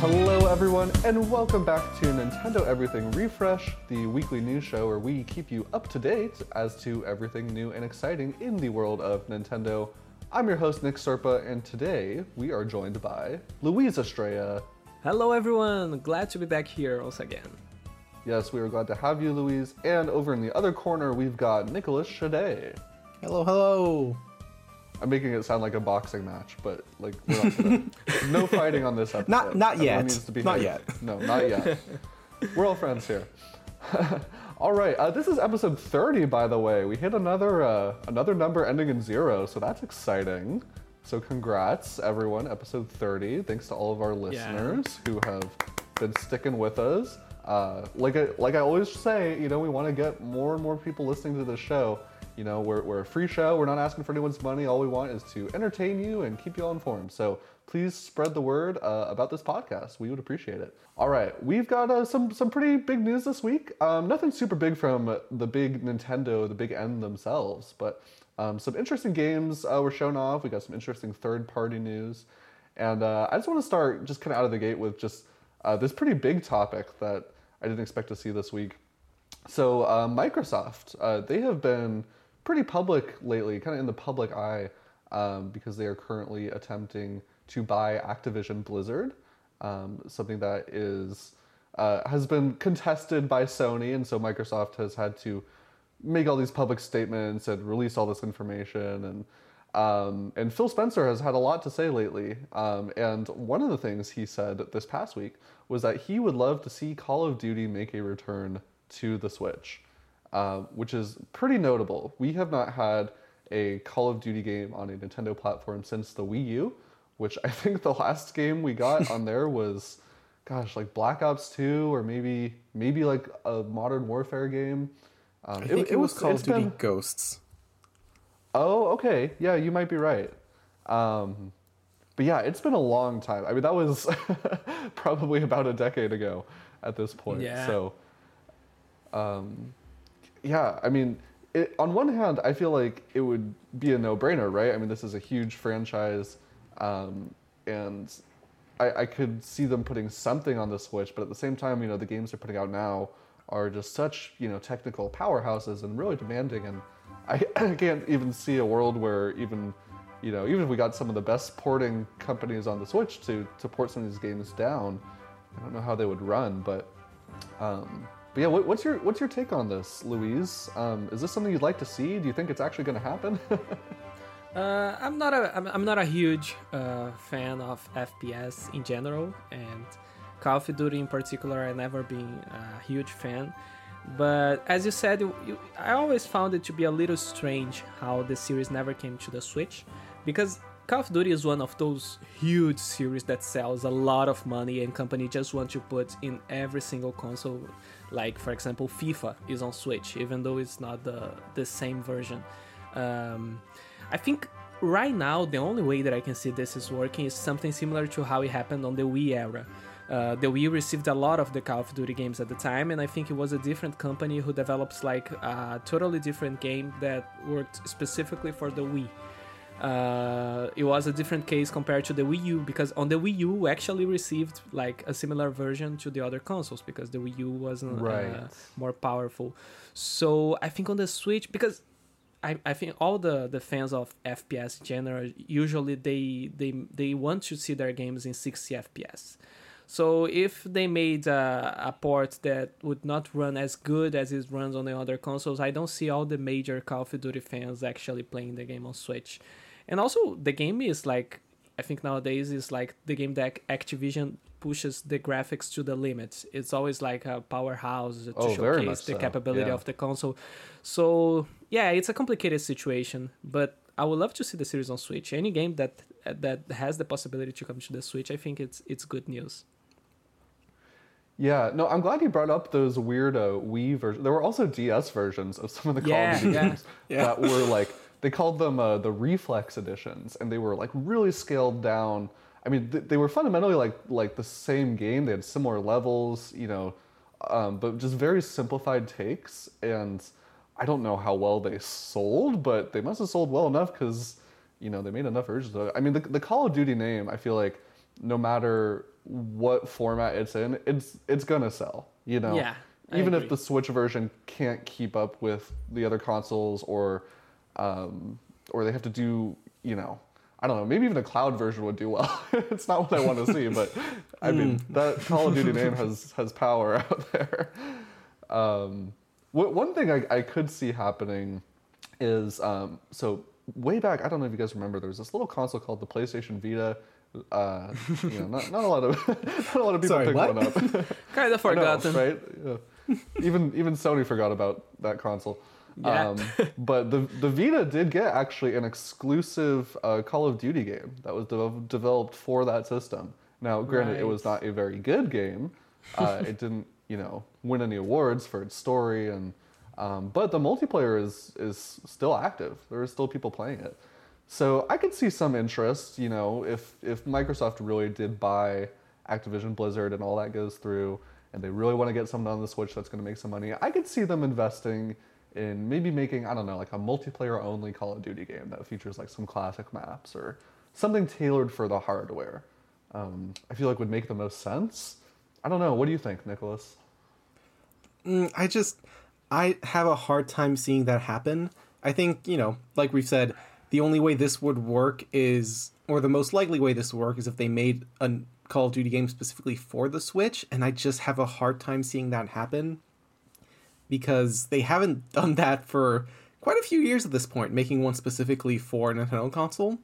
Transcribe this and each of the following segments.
Hello, everyone, and welcome back to Nintendo Everything Refresh, the weekly news show where we keep you up to date as to everything new and exciting in the world of Nintendo. I'm your host, Nick Serpa, and today we are joined by Luiz Estrella. Hello, everyone. Glad to be back here once again. Yes, we are glad to have you, Luiz. And over in the other corner, we've got Nicolas Shade. Hello, hello. I'm making it sound like a boxing match, but like we're not gonna, no fighting on this episode. Not- not Everyone yet. needs to Not yet. No, not yet. we're all friends here. all right, uh, this is episode 30, by the way. We hit another uh, another number ending in zero, so that's exciting. So congrats, everyone. Episode 30. Thanks to all of our listeners who have been sticking with us. Uh, like I like I always say, you know, we want to get more and more people listening to the show. You know, we're, we're a free show. We're not asking for anyone's money. All we want is to entertain you and keep you all informed. So please spread the word uh, about this podcast. We would appreciate it. All right, we've got uh, some some pretty big news this week. Um, nothing super big from the big Nintendo, the big N themselves, but um, some interesting games uh, were shown off. We got some interesting third party news, and uh, I just want to start just kind of out of the gate with just uh, this pretty big topic that I didn't expect to see this week. So uh, Microsoft, they have been pretty public lately, kind of in the public eye, um, because they are currently attempting to buy Activision Blizzard, um, something that is uh, has been contested by Sony, and so Microsoft has had to make all these public statements and release all this information and um, and Phil Spencer has had a lot to say lately. Um, and one of the things he said this past week was that he would love to see Call of Duty make a return to the Switch, uh, which is pretty notable. We have not had a Call of Duty game on a Nintendo platform since the Wii U, which I think the last game we got on there was, gosh, like Black Ops 2 or maybe maybe like a Modern Warfare game. Um, I think it, was, Call of Duty been- Ghosts. Oh, okay. Yeah, you might be right. Um, but yeah, it's been a long time. I mean, that was probably about a decade ago at this point. Yeah. So, um, yeah, I mean, it, on one hand, I feel like it would be a no-brainer, right? I mean, this is a huge franchise, um, and I, I could see them putting something on the Switch. But at the same time, you know, the games they're putting out now are just such you know technical powerhouses and really demanding, and I, I can't even see a world where even you know even if we got some of the best porting companies on the Switch to to port some of these games down, I don't know how they would run, but. Um, but yeah, what, what's your what's your take on this, Luiz? Um, is this something you'd like to see? Do you think it's actually going to happen? Uh, I'm not a I'm, I'm not a huge uh, fan of FPS in general, and Call of Duty in particular. I've never been a huge fan. But as you said, you, you, I always found it to be a little strange how the series never came to the Switch, because Call of Duty is one of those huge series that sells a lot of money, and company just want to put in every single console. Like for example, FIFA is on Switch, even though it's not the the same version. Um, I think right now the only way that I can see this is working is something similar to how it happened on the Wii era. Uh, the Wii received a lot of the Call of Duty games at the time, and I think it was a different company who develops like a totally different game that worked specifically for the Wii. Uh, it was a different case compared to the Wii U because on the Wii U we actually received like a similar version to the other consoles because the Wii U wasn't uh, more powerful. So I think on the Switch because I, I think all the, the fans of FPS in general usually they, they they want to see their games in 60 FPS. So if they made a, a port that would not run as good as it runs on the other consoles, I don't see all the major Call of Duty fans actually playing the game on Switch. And also the game is like I think nowadays is like the game that Activision pushes the graphics to the limits. It's always like a powerhouse to Oh, showcase the so, capability yeah. of the console. So yeah, it's a complicated situation, but I would love to see the series on Switch. Any game that that has the possibility to come to the Switch, I think it's it's good news. Yeah, no, I'm glad you brought up those weird uh, Wii versions. There were also DS versions of some of the Call of Duty yeah. games Yeah. that were like they called them uh, the Reflex editions, and they were like really scaled down. I mean, th- they were fundamentally like like the same game. They had similar levels, you know, um, but just very simplified takes. And I don't know how well they sold, but they must have sold well enough because you know they made enough versions of it. I mean, the, the Call of Duty name, I feel like no matter what format it's in, it's it's gonna sell. You know, Yeah, even if the Switch version can't keep up with the other consoles, or um, or they have to do, you know, I don't know, maybe even a cloud version would do well. it's not what I want to see, but I mean that Call of Duty name has has power out there. Um, wh- one thing I, I could see happening is um, so way back. I don't know if you guys remember. There was this little console called the PlayStation Vita. Uh, you know, not, not a lot of not a lot of people Sorry, picked what? one up. Kind of I know, right? Yeah. even even Sony forgot about that console. Yeah. Um, but the the Vita did get actually an exclusive uh, Call of Duty game that was de- developed for that system. Now, granted, it was not a very good game. Uh, it didn't, you know, win any awards for its story, and um, but the multiplayer is is still active. There are still people playing it. So I could see some interest, you know, if if Microsoft really did buy Activision Blizzard and all that goes through, and they really want to get something on the Switch that's going to make some money, I could see them investing in maybe making I don't know like a multiplayer only Call of Duty game that features like some classic maps or something tailored for the hardware. Um, I feel like would make the most sense. I don't know. What do you think, Nicolas? Mm, I just I have a hard time seeing that happen. I think, you know, like we've said, the only way this would work is or the most likely way this would work is if they made a Call of Duty game specifically for the Switch, and I just have a hard time seeing that happen because they haven't done that for quite a few years at this point, making one specifically for Nintendo console.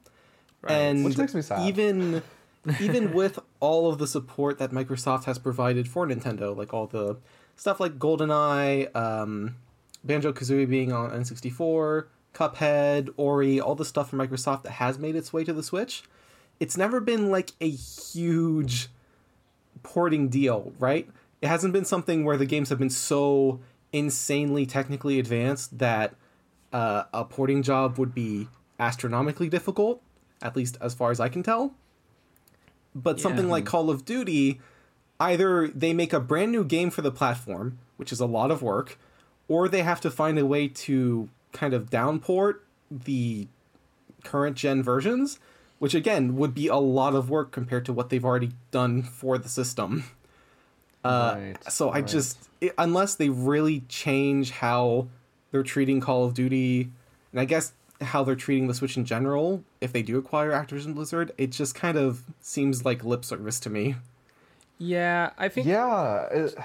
And Which makes me sad. even even with all of the support that Microsoft has provided for Nintendo, like all the stuff like GoldenEye, um, Banjo Kazooie being on N64, Cuphead, Ori, all the stuff from Microsoft that has made its way to the Switch, it's never been like a huge porting deal, right? It hasn't been something where the games have been so insanely technically advanced that uh, a porting job would be astronomically difficult, at least as far as I can tell. But something like Call of Duty, either they make a brand new game for the platform, which is a lot of work, or they have to find a way to kind of downport the current gen versions, which again would be a lot of work compared to what they've already done for the system. Uh, Right, so I right. just, i unless they really change how they're treating Call of Duty, and I guess how they're treating the Switch in general, if they do acquire Activision Blizzard, it just kind of seems like lip service to me. Yeah, I think Yeah. It,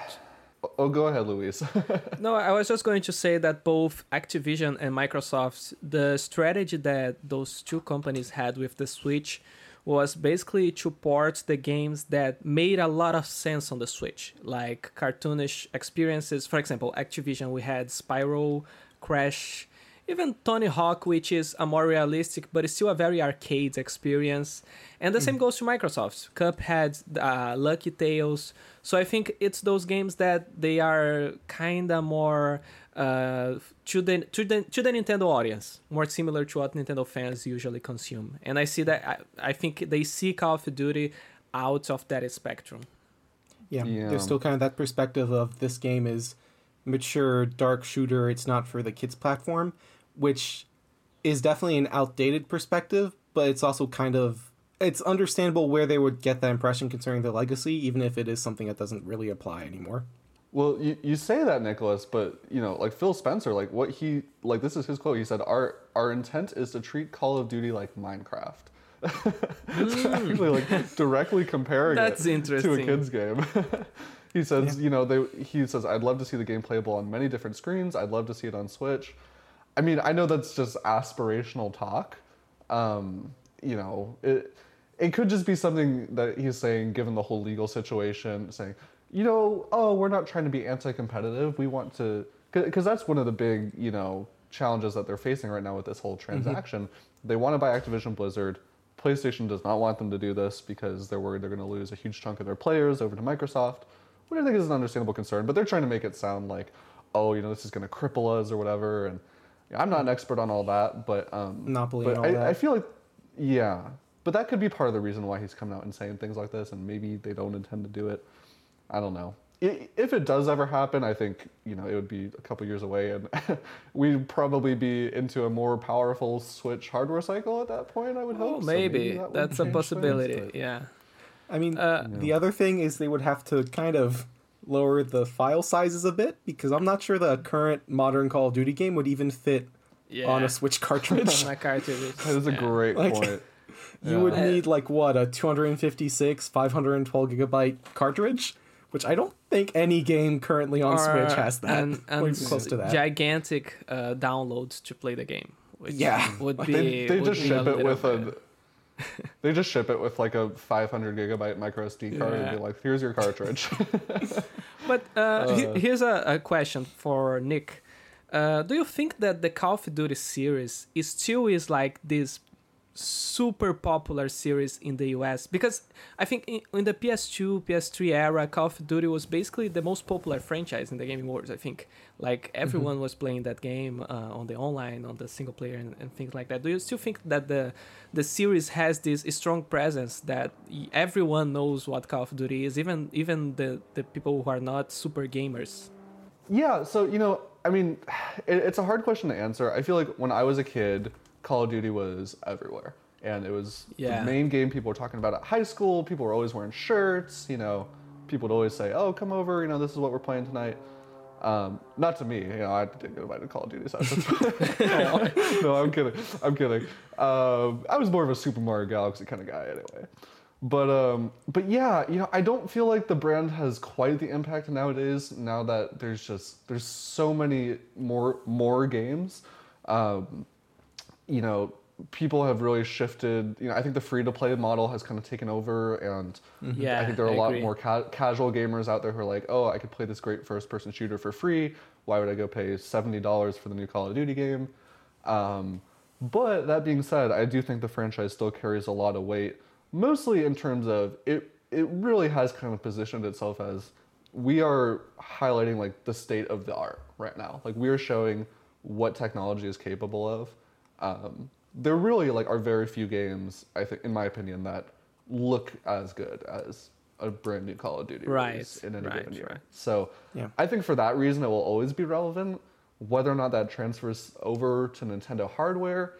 oh, go ahead, Luiz. No, I was just going to say that both Activision and Microsoft, the strategy that those two companies had with the Switch was basically to port the games that made a lot of sense on the Switch, like cartoonish experiences. For example, Activision, we had Spyro, Crash, even Tony Hawk, which is a more realistic but it's still a very arcade experience. And the same goes to Microsoft. Cuphead, uh, Lucky's Tale. So I think it's those games that they are kind of more uh, to the to the to the Nintendo audience, more similar to what Nintendo fans usually consume. And I see that I, I think they see Call of Duty out of that spectrum. Yeah, Yeah. there's still kind of that perspective of this game is mature, dark shooter. It's not for the kids platform, which is definitely an outdated perspective, but it's also kind of it's understandable where they would get that impression concerning their legacy, even if it is something that doesn't really apply anymore. Well, you, you say that, Nicolas, but you know, like Phil Spencer, like what he like this is his quote. He said, "Our our intent is to treat Call of Duty like Minecraft." so actually, like directly comparing That's it to a kids game. he says, you know, they he says, "I'd love to see the game playable on many different screens. I'd love to see it on Switch." I mean, I know that's just aspirational talk. Um, you know, it it could just be something that he's saying, given the whole legal situation, saying, you know, oh, we're not trying to be anti-competitive. We want to, because that's one of the big, you know, challenges that they're facing right now with this whole transaction. They want to buy Activision Blizzard. PlayStation does not want them to do this because they're worried they're going to lose a huge chunk of their players over to Microsoft, which I think is an understandable concern. But they're trying to make it sound like, oh, you know, this is going to cripple us or whatever. And I'm not an expert on all that, but um, but all I, that. I feel like, yeah, but that could be part of the reason why he's coming out and saying things like this, and maybe they don't intend to do it. I don't know. If it does ever happen, I think you know it would be a couple years away, and we'd probably be into a more powerful Switch hardware cycle at that point. I would hope. Oh, So maybe, that that's a possibility. things, but- yeah. I mean, Uh, the other thing is they would have to kind of lower the file sizes a bit because I'm not sure the current modern Call of Duty game would even fit Yeah. on a Switch cartridge. My cartridges. That is a Yeah. great Like- point. you would need like what a 256, 512 gigabyte cartridge, which I don't think any game currently on Switch has that. and, or and even close to that. gigantic uh, downloads to play the game. Which Yeah. would be. They, they would just be ship it little with a. They just ship it with like a 500 gigabyte micro SD card and be like, "Here's your cartridge." But uh, he- Uh. here's a, a question for Nick. Uh, do you think that the Call of Duty series is still is like this super popular series in the US? Because I think in, in the PS2, PS3 era, Call of Duty was basically the most popular franchise in the gaming world. I think like everyone was playing that game uh, on the online, on the single player, and, and things like that. Do you still think that the the series has this strong presence that everyone knows what Call of Duty is, even even the the people who are not super gamers? Yeah, so you know, I mean, it, it's a hard question to answer. I feel like when I was a kid, Call of Duty was everywhere, and it was Yeah. the main game people were talking about at high school. People were always wearing shirts. You know, people would always say, "Oh, come over. You know, this is what we're playing tonight." Um, not to me, you know, I didn't get invited to Call of Duty sessions. no, I'm kidding. I'm kidding. Um, I was more of a Super Mario Galaxy kind of guy anyway. But um, but yeah, you know, I don't feel like the brand has quite the impact nowadays. Now that there's just there's so many more more games, um, you know, people have really shifted. You know, I think the free to play model has kind of taken over, and Yeah, I think there are a I lot agree. more ca- casual gamers out there who are like, oh, I could play this great first person shooter for free. Why would I go pay seventy dollars for the new Call of Duty game? Um, but that being said, I do think the franchise still carries a lot of weight, mostly in terms of it. It really has kind of positioned itself as we are highlighting like the state of the art right now. Like we are showing what technology is capable of. Um, there really like are very few games, I think, in my opinion, that look as good as a brand new Call of Duty Right, release in any right, given year. right. So Yeah. I think for that reason, it will always be relevant. Whether or not that transfers over to Nintendo hardware,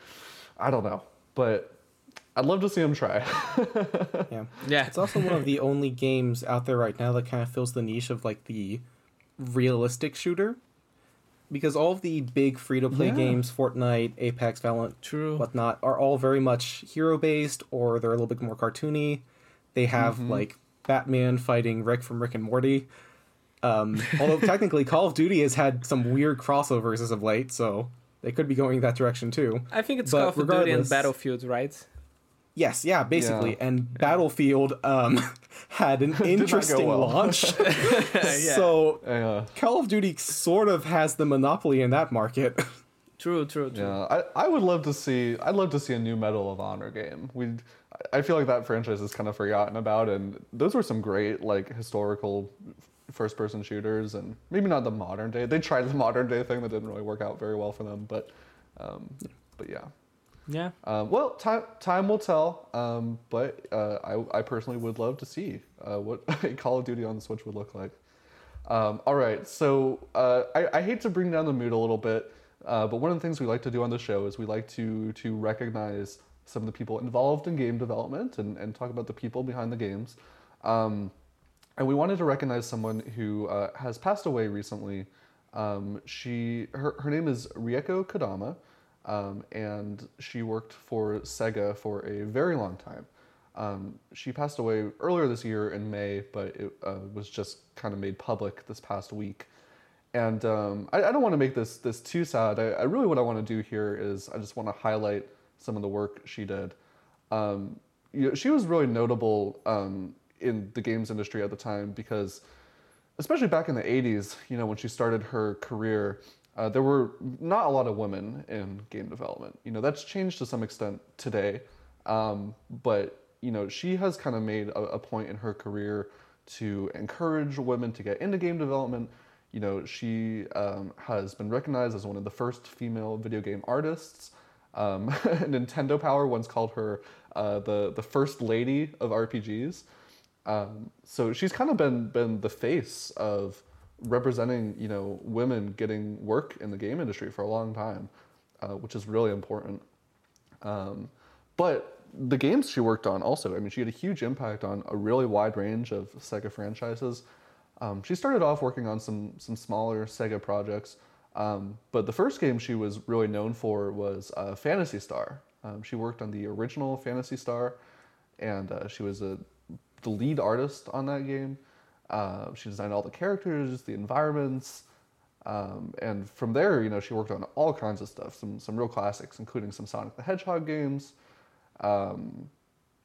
I don't know. But I'd love to see them try. yeah. Yeah, It's also one of the only games out there right now that kind of fills the niche of like the realistic shooter. Because all of the big free to play Yeah. games, Fortnite, Apex, Valorant, True. whatnot, are all very much hero based or they're a little bit more cartoony. They have Mm-hmm. like Batman fighting Rick from Rick and Morty. Um, although technically Call of Duty has had some weird crossovers as of late, so they could be going that direction too. I think it's But Call of Duty and Battlefield, right? Yes, yeah, basically. Yeah. And Battlefield um, had an interesting well. launch. So yeah. Call of Duty sort of has the monopoly in that market. True, true, true. Yeah, I, I would love to see I'd love to see a new Medal of Honor game. We I feel like that franchise is kind of forgotten about, and those were some great like historical first person shooters, and maybe not the modern day. They tried the modern day thing that didn't really work out very well for them, but um, but yeah. Yeah. Um, well, time time will tell. Um, but uh, I I personally would love to see uh, what a Call of Duty on the Switch would look like. Um, all right, so uh, I, I hate to bring down the mood a little bit, uh, but one of the things we like to do on the show is we like to to recognize some of the people involved in game development and, and talk about the people behind the games. Um, and we wanted to recognize someone who uh, has passed away recently. Um, she her, her name is Rieko Kodama, um, and she worked for Sega for a very long time. Um, she passed away earlier this year in May, but it uh, was just kind of made public this past week. And um, I, I don't want to make this this too sad. I, I really what I want to do here is I just want to highlight some of the work she did. Um, you know, she was really notable um, in the games industry at the time because, especially back in the '80s, you know, when she started her career, uh, there were not a lot of women in game development. You know, that's changed to some extent today, um, but you know, she has kind of made a, a point in her career to encourage women to get into game development. You know, she um, has been recognized as one of the first female video game artists. Um, Nintendo Power once called her uh, the the first lady of RPGs. Um, so she's kind of been been the face of representing you know women getting work in the game industry for a long time, uh, which is really important. Um, but the games she worked on also. I mean, she had a huge impact on a really wide range of Sega franchises. Um, she started off working on some some smaller Sega projects, um, but the first game she was really known for was uh, Phantasy Star. Um, she worked on the original Phantasy Star, and uh, she was a, the lead artist on that game. Uh, she designed all the characters, the environments, um, and from there, you know, she worked on all kinds of stuff, some some real classics, including some Sonic the Hedgehog games. Um,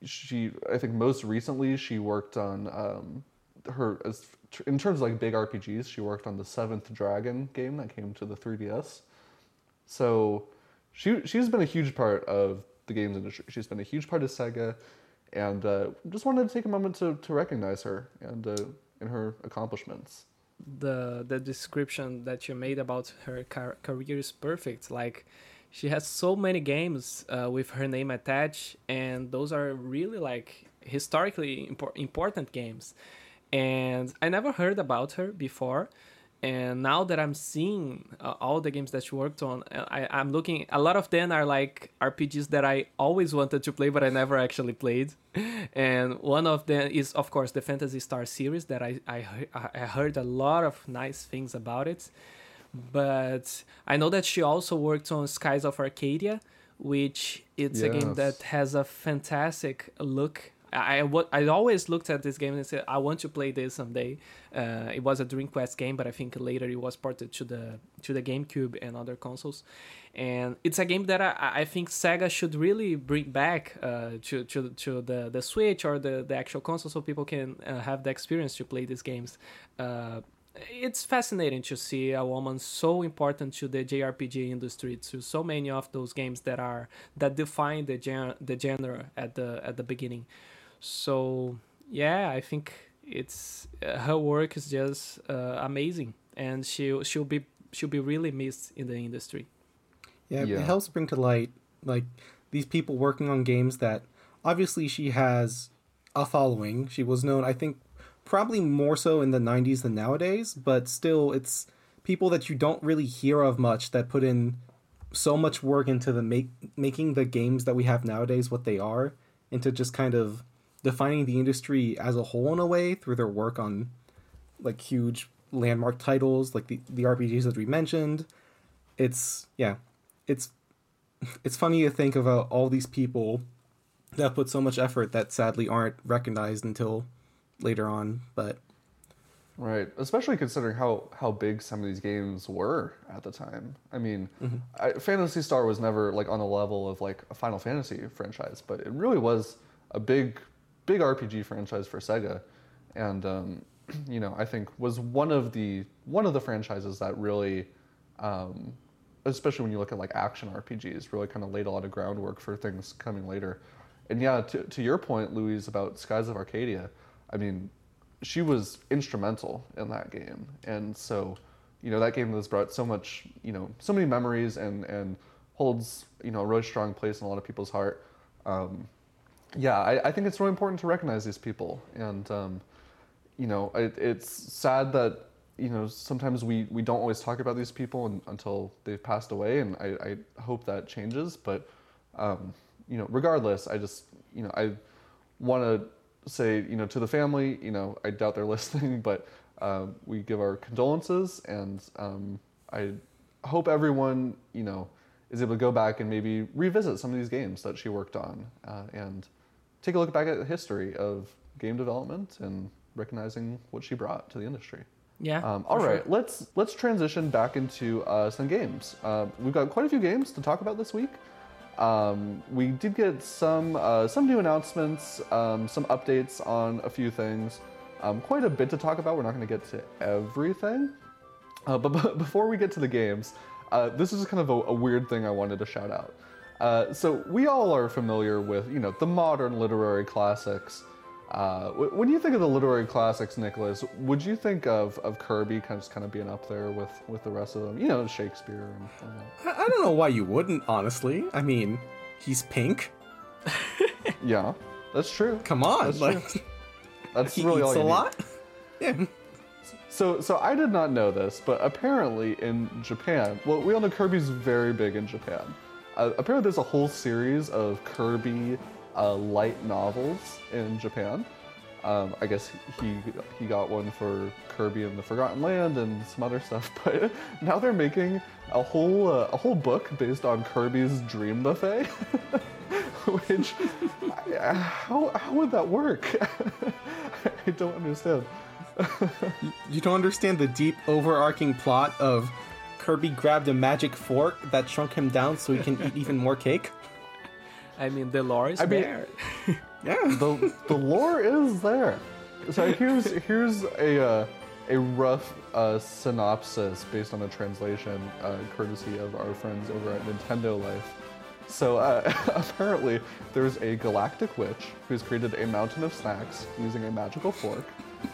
she, I think, most recently she worked on um, her as in terms of like big RPGs. She worked on the Seventh Dragon game that came to the 3DS. So, she she's been a huge part of the games industry. She's been a huge part of Sega, and uh, just wanted to take a moment to to recognize her and uh, in her accomplishments the the description that you made about her car- career is perfect. Like she has so many games uh, with her name attached, and those are really like historically impor- important games. And I never heard about her before, and now that i'm seeing uh, all the games that she worked on I, i'm looking a lot of them are like rpgs that i always wanted to play but i never actually played and one of them is of course the phantasy star series that i i, I heard a lot of nice things about it but i know that she also worked on skies of arcadia which it's yes. a game that has a fantastic look I, always looked at this game and said I want to play this someday. Uh, it was a Dreamcast game, but I think later it was ported to the to the GameCube and other consoles. And it's a game that I, I think Sega should really bring back uh, to, to, to the, the Switch or the, the actual console so people can uh, have the experience to play these games. Uh, it's fascinating to see a woman so important to the JRPG industry, to so many of those games that are that define the gen- the genre at the at the beginning. So yeah, I think it's uh, her work is just uh, amazing, and she she'll be she'll be really missed in the industry. Yeah, yeah, it helps bring to light like these people working on games that obviously she has a following. She was known, I think, probably more so in the '90s than nowadays, but still, it's people that you don't really hear of much that put in so much work into the make making the games that we have nowadays what they are into just kind of defining the industry as a whole in a way through their work on like huge landmark titles like the, the RPGs that we mentioned. It's yeah, it's it's funny to think about all these people that put so much effort that sadly aren't recognized until later on, but Right, especially considering how how big some of these games were at the time. I mean, mm-hmm. I, Phantasy Star was never like on the level of like a Final Fantasy franchise, but it really was a big big RPG franchise for Sega, and um, you know I think was one of the one of the franchises that really, um, especially when you look at like action RPGs, really kind of laid a lot of groundwork for things coming later. And yeah, to to your point, Luiz, about Skies of Arcadia, I mean, she was instrumental in that game, and so you know that game has brought so much you know so many memories and and holds you know a really strong place in a lot of people's heart. Um, yeah, I, I, think it's really important to recognize these people, and um, you know, it, it's sad that you know sometimes we, we don't always talk about these people until they've passed away, and I, I hope that changes. But um, you know, regardless, I just you know I want to say you know to the family, you know, I doubt they're listening, but uh, we give our condolences, and um, I hope everyone you know is able to go back and maybe revisit some of these games that she worked on, uh, and take a look back at the history of game development and recognizing what she brought to the industry. Yeah. Um, all right, sure. let's let's transition back into uh, some games. Uh, we've got quite a few games to talk about this week. Um, we did get some uh, some new announcements, um, some updates on a few things. Um, quite a bit to talk about. We're not going to get to everything, uh, but, but, before we get to the games, uh, this is kind of a, a weird thing I wanted to shout out. Uh, so we all are familiar with, you know, the modern literary classics. Uh, when you think of the literary classics, Nicolas, would you think of, of Kirby kind of just kind of being up there with, with the rest of them? You know, Shakespeare and, I, I don't know why you wouldn't, honestly. I mean, he's pink. yeah, that's true. Come on, that's, like, true. that's he really eats all a lot. yeah. So, so I did not know this, but apparently in Japan, well, we all know Kirby's very big in Japan. Uh, apparently, there's a whole series of Kirby uh, light novels in Japan. Um, I guess he he got one for Kirby and the Forgotten Land and some other stuff, but now they're making a whole uh, a whole book based on Kirby's Dream Buffet, which I- how how would that work? I don't understand. You don't understand the deep overarching plot of Kirby grabbed a magic fork that shrunk him down so he can eat even more cake? I mean, the lore is I mean- there. Yeah. the the lore is there. So here's here's a uh, a rough uh, synopsis based on a translation, uh, courtesy of our friends over at Nintendo Life. So uh, apparently, there's a galactic witch who's created a mountain of snacks using a magical fork,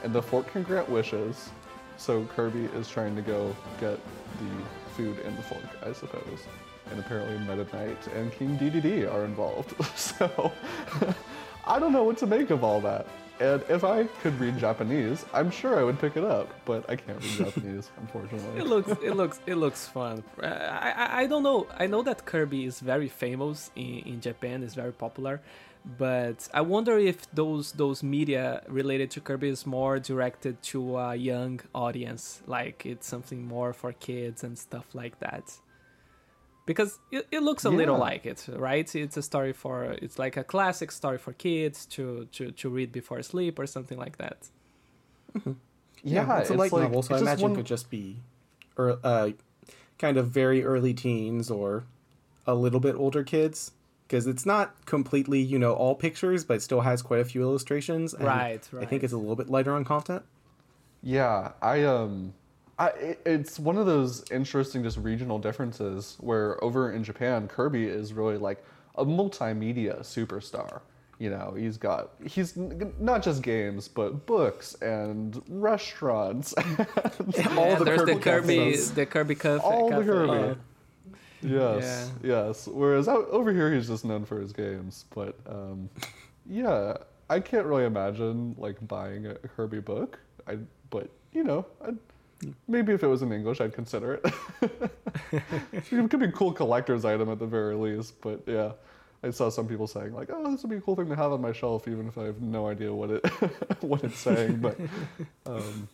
and the fork can grant wishes. So Kirby is trying to go get the food and the fork, I suppose. And apparently Meta Knight and King Dedede are involved. So I don't know what to make of all that. And if I could read Japanese, I'm sure I would pick it up, but I can't read Japanese, unfortunately. It looks, it looks, it looks fun. Uh, I, I, I don't know. I know that Kirby is very famous in, in Japan. is very popular, but I wonder if those those media related to Kirby is more directed to a young audience, like it's something more for kids and stuff like that. Because it, it looks a little like it, right? It's a story for it's like a classic story for kids to to, to read before sleep or something like that. Yeah, it's a light like- novel, so I imagine one- it could just be, or uh, kind of very early teens or a little bit older kids, because it's not completely, you know, all pictures, but it still has quite a few illustrations. and Right, I think it's a little bit lighter on content. Yeah, I um, I it's one of those interesting just regional differences where over in Japan, Kirby is really like a multimedia superstar. You know, he's got he's not just games, but books and restaurants. all Yeah, the there's Kirby the Kirby, episodes. the Kirby cafe. All the cafe. Kirby. yes, yes. Whereas out over here, he's just known for his games. But um, yeah, I can't really imagine like buying a Kirby book. I but you know, I'd, maybe if it was in English, I'd consider it. it could be a cool collector's item at the very least. But yeah. I saw some people saying like, "Oh, this would be a cool thing to have on my shelf," even if I have no idea what it what it's saying. But um,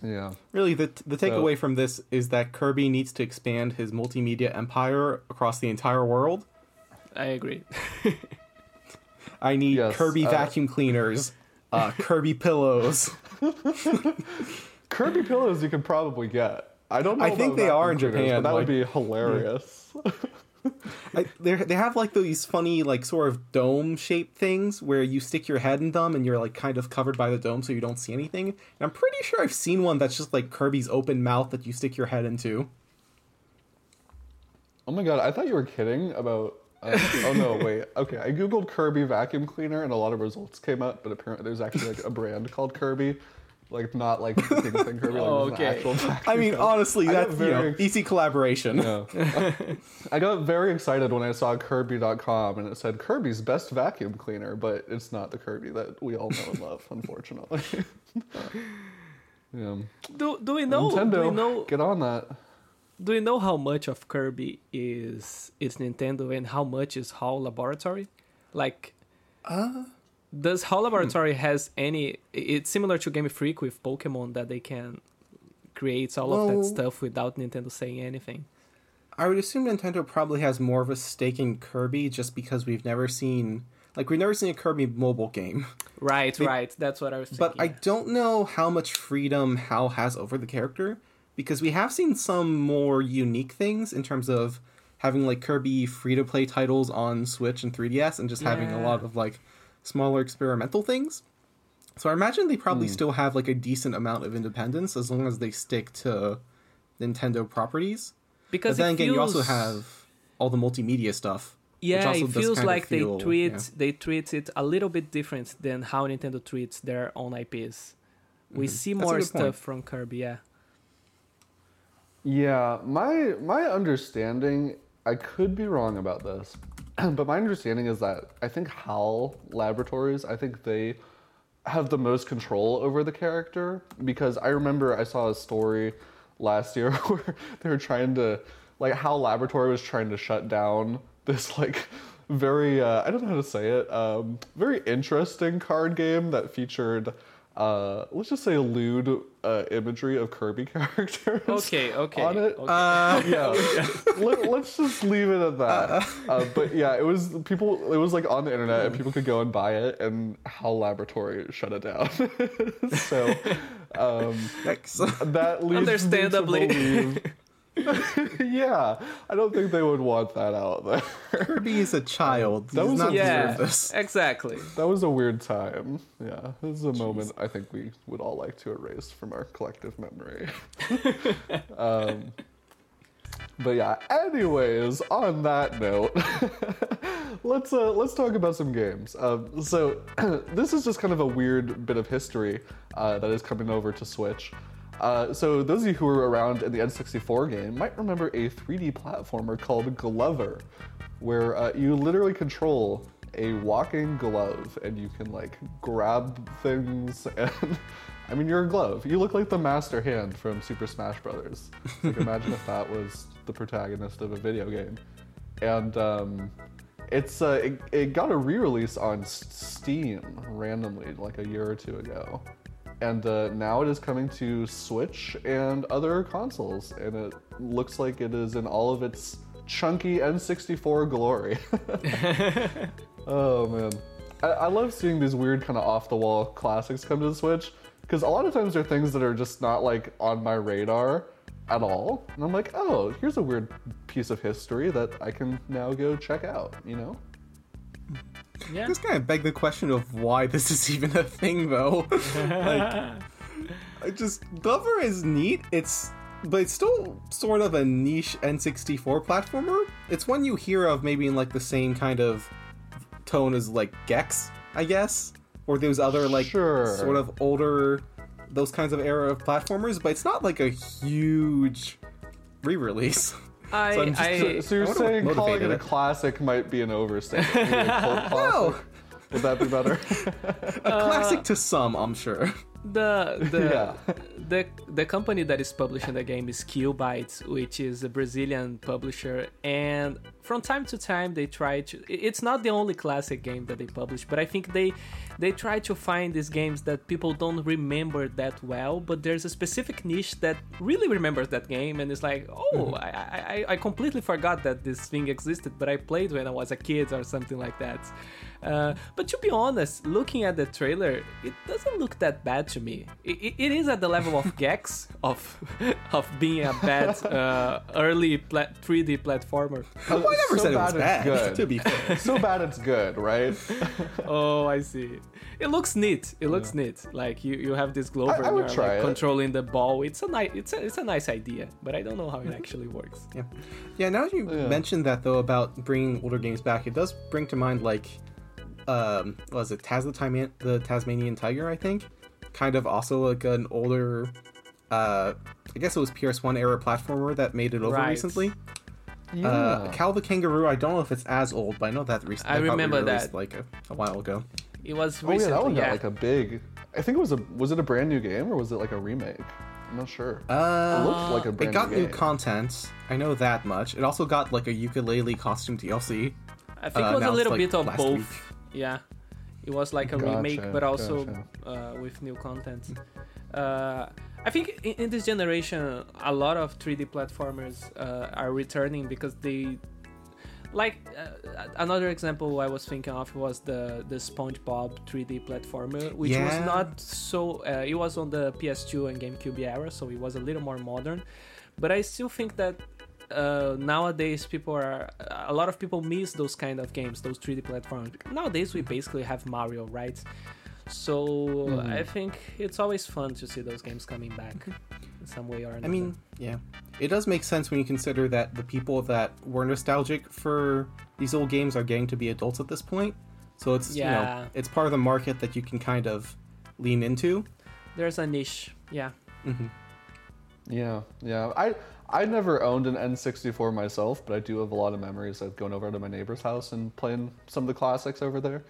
yeah. Really, the the So- takeaway from this is that Kirby needs to expand his multimedia empire across the entire world. I agree. I need Yes, Kirby uh, vacuum cleaners, uh, Kirby pillows. Kirby pillows you could probably get. I don't know. I think they are in Japan, But that would be hilarious. I, they they have like these funny like sort of dome shaped things where you stick your head in them and you're like kind of covered by the dome so you don't see anything. And I'm pretty sure I've seen one that's just like Kirby's open mouth that you stick your head into. oh my god, I thought you were kidding about. Uh, oh no, wait. Okay, I googled Kirby vacuum cleaner and a lot of results came up, but apparently there's actually like a brand called Kirby, like not like the thing thing Kirby. Like, Oh, okay. actual I mean, honestly, I that's you know, very- easy collaboration. Yeah. I got very excited when I saw Kirby.com and it said Kirby's best vacuum cleaner, but it's not the Kirby that we all know and love, unfortunately. yeah. Do do we know? Nintendo, Do we know? get on that. Do we know how much of Kirby is is Nintendo and how much is HAL Laboratory? Like, Uh, does HAL hmm. Laboratory has any? It's similar to Game Freak with Pokemon that they can create all of that stuff without Nintendo saying anything. I would assume Nintendo probably has more of a stake in Kirby just because we've never seen like we've never seen a Kirby mobile game. Right, They- right. That's what I was thinking. But I don't know how much freedom Hal has over the character because we have seen some more unique things in terms of having like Kirby free to play titles on Switch and 3DS and just having a lot of like smaller experimental things. So I imagine they probably still have like a decent amount of independence as long as they stick to Nintendo properties. because but then it again, you also have all the multimedia stuff. Yeah, it feels like feel- they treat yeah. they treat it a little bit different than how Nintendo treats their own IPs. We see Mm-hmm. That's more stuff point. from Kirby. Yeah. Yeah, my my understanding, I could be wrong about this, but my understanding is that I think HAL Laboratories, I think they have the most control over the character because I remember I saw a story last year where they were trying to like HAL Laboratory was trying to shut down this like very uh, I don't know how to say it. Um, very interesting card game that featured uh, let's just say lewd uh, imagery of Kirby characters. Okay, okay. On it. okay. Uh, yeah, Let, us just leave it at that. Uh, but yeah, it was people. It was like on the internet, and people could go and buy it. And HAL Laboratory shut it down. so um, Yikes. that leads Understandably. Me to believe, yeah, I don't think they would want that out there. Kirby is a child. That He was does a- yeah, this. exactly. That was a weird time. Yeah, this is a moment I think we would all like to erase from our collective memory. um, but yeah. Anyways, on that note, let's uh, let's talk about some games. Um, so this is just kind of a weird bit of history uh, that is coming over to Switch. Uh, so those of you who were around in the N64 game might remember a 3D platformer called Glover, where uh, you literally control a walking glove and you can like grab things and I mean you're a glove. You look like the master hand from Super Smash Brothers. Like imagine if that was the protagonist of a video game. And um, it's uh, it, it got a re-release on Steam randomly like a year or two ago. And uh, now it is coming to Switch and other consoles, and it looks like it is in all of its chunky N64 glory. oh man, I, I love seeing these weird kind of off-the-wall classics come to the Switch because a lot of times they're things that are just not like on my radar at all, and I'm like, oh, here's a weird piece of history that I can now go check out. You know? Yeah. This kind of beg the question of why this is even a thing, though. like, I just Glover is neat. It's but it's still sort of a niche N64 platformer. It's one you hear of maybe in like the same kind of tone as like Gex, I guess, or those other like Sure. sort of older those kinds of era of platformers. But it's not like a huge re-release. I, So I'm just- I, So, so you're I saying calling it motivated a it. classic might be an overstatement? Maybe a cult No. Would that be better? A classic to some, I'm sure. the the Yeah. the the company that is publishing the game is QUByte, which is a Brazilian publisher, and from time to time they try to. It's not the only classic game that they publish, but I think they they try to find these games that people don't remember that well, but there's a specific niche that really remembers that game, and it's like, oh, I, I I completely forgot that this thing existed, but I played when I was a kid or something like that. Uh, but to be honest, looking at the trailer, it doesn't look that bad to me. It, it, it is at the level of Gex, of of being a bad uh, early pla- 3D platformer. I never So said it was bad bad. it's good. To be fair. so bad it's good, right? Oh, I see. It looks neat. It looks neat. Like you, you have this Glover I- I and you're like controlling the ball. It's a nice, it's a, it's a nice idea, but I don't know how it actually works. Yeah, yeah. Now that you Yeah. mentioned that though about bringing older games back, it does bring to mind like, um, was it Taz the Time the Tasmanian Tiger? I think, kind of also like an older, uh, I guess it was PS1 era platformer that made it over Right. recently. Yeah. Uh, Kao the Kangaroo. I don't know if it's as old, but I know that recently. I remember that. like a, a while ago. It was oh yeah, that one got like a big. I think it was a was it a brand new game or was it like a remake? I'm not sure. Uh, it looked like a brand. New It got new new game. content. I know that much. It also got like a ukulele costume DLC. I think uh, it was a little like, bit of both. week. Yeah, it was like a Gotcha, remake, but also gotcha. uh, with new content. Uh, I think in, in this generation, a lot of 3D platformers uh, are returning because they. Like uh, another example I was thinking of was the the SpongeBob 3D platformer, which was not so. Uh, it was on the PS2 and GameCube era, so it was a little more modern. But I still think that uh, nowadays people are a lot of people miss those kind of games, those 3D platforms. Nowadays we basically have Mario, right? So Mhm. I think it's always fun to see those games coming back in some way or another. I mean, yeah, it does make sense when you consider that the people that were nostalgic for these old games are getting to be adults at this point. So it's you Yeah. know it's part of the market that you can kind of lean into. there's a niche, yeah. hmm Yeah, yeah. I I never owned an N64 myself, but I do have a lot of memories of going over to my neighbor's house and playing some of the classics over there.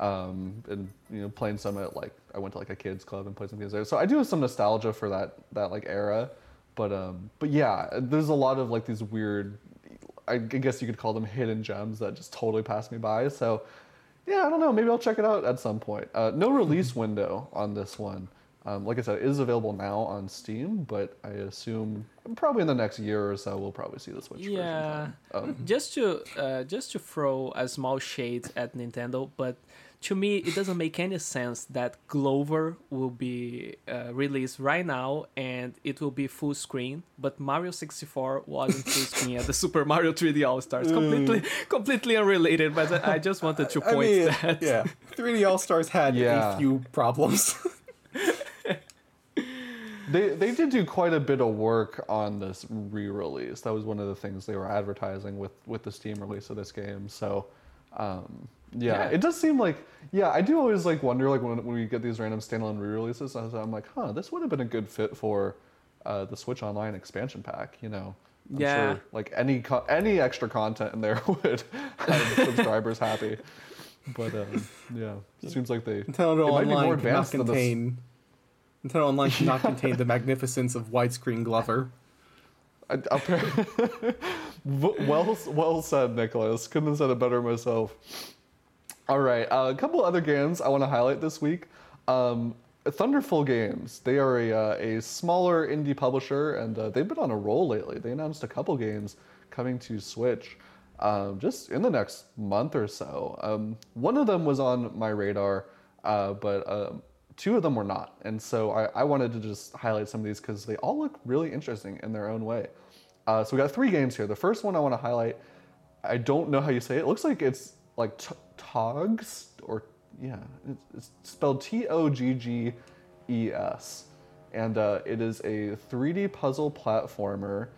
Um, and you know, playing some at like I went to like a kids club and played some games there. So I do have some nostalgia for that that like era. But um, but yeah, there's a lot of like these weird. I guess you could call them hidden gems that just totally passed me by. So yeah, I don't know. Maybe I'll check it out at some point. Uh, no release window on this one. Um, like I said, it is available now on Steam, but I assume probably in the next year or so we'll probably see the Switch version. Yeah. Um, just to uh, just to throw a small shade at Nintendo, but to me it doesn't make any sense that Glover will be uh, released right now and it will be full screen, but Mario 64 wasn't full screen at the Super Mario 3D All Stars. Completely, completely unrelated, but I just wanted to I point mean, that. yeah, 3D All Stars had Yeah. a few problems. They they did do quite a bit of work on this re-release. That was one of the things they were advertising with with the Steam release of this game. So, um, yeah, Yeah. it does seem like yeah. I do always like wonder like when when we get these random standalone re-releases, I'm like, huh, this would have been a good fit for uh, the Switch Online expansion pack. You know. I'm Yeah. Sure, like any co- any extra content in there would have subscribers happy. But um, yeah, it seems like they Nintendo it might be more Online could not advanced than this- contain. Nintendo Online could not contain the magnificence of widescreen Glover. I, well, well said, Nicolas. Couldn't have said it better myself. All right, uh, a couple other games I want to highlight this week. Um, Thunderful Games. They are a, uh, a smaller indie publisher, and uh, they've been on a roll lately. They announced a couple games coming to Switch um, just in the next month or so. Um, one of them was on my radar, uh, but um, two of them were not. And so I, I wanted to just highlight some of these because they all look really interesting in their own way. Uh, so we got three games here. The first one I want to highlight, I don't know how you say it. It looks like it's like t- Togs or yeah, it's, spelled T O G G E S, and uh, it is a 3D puzzle platformer.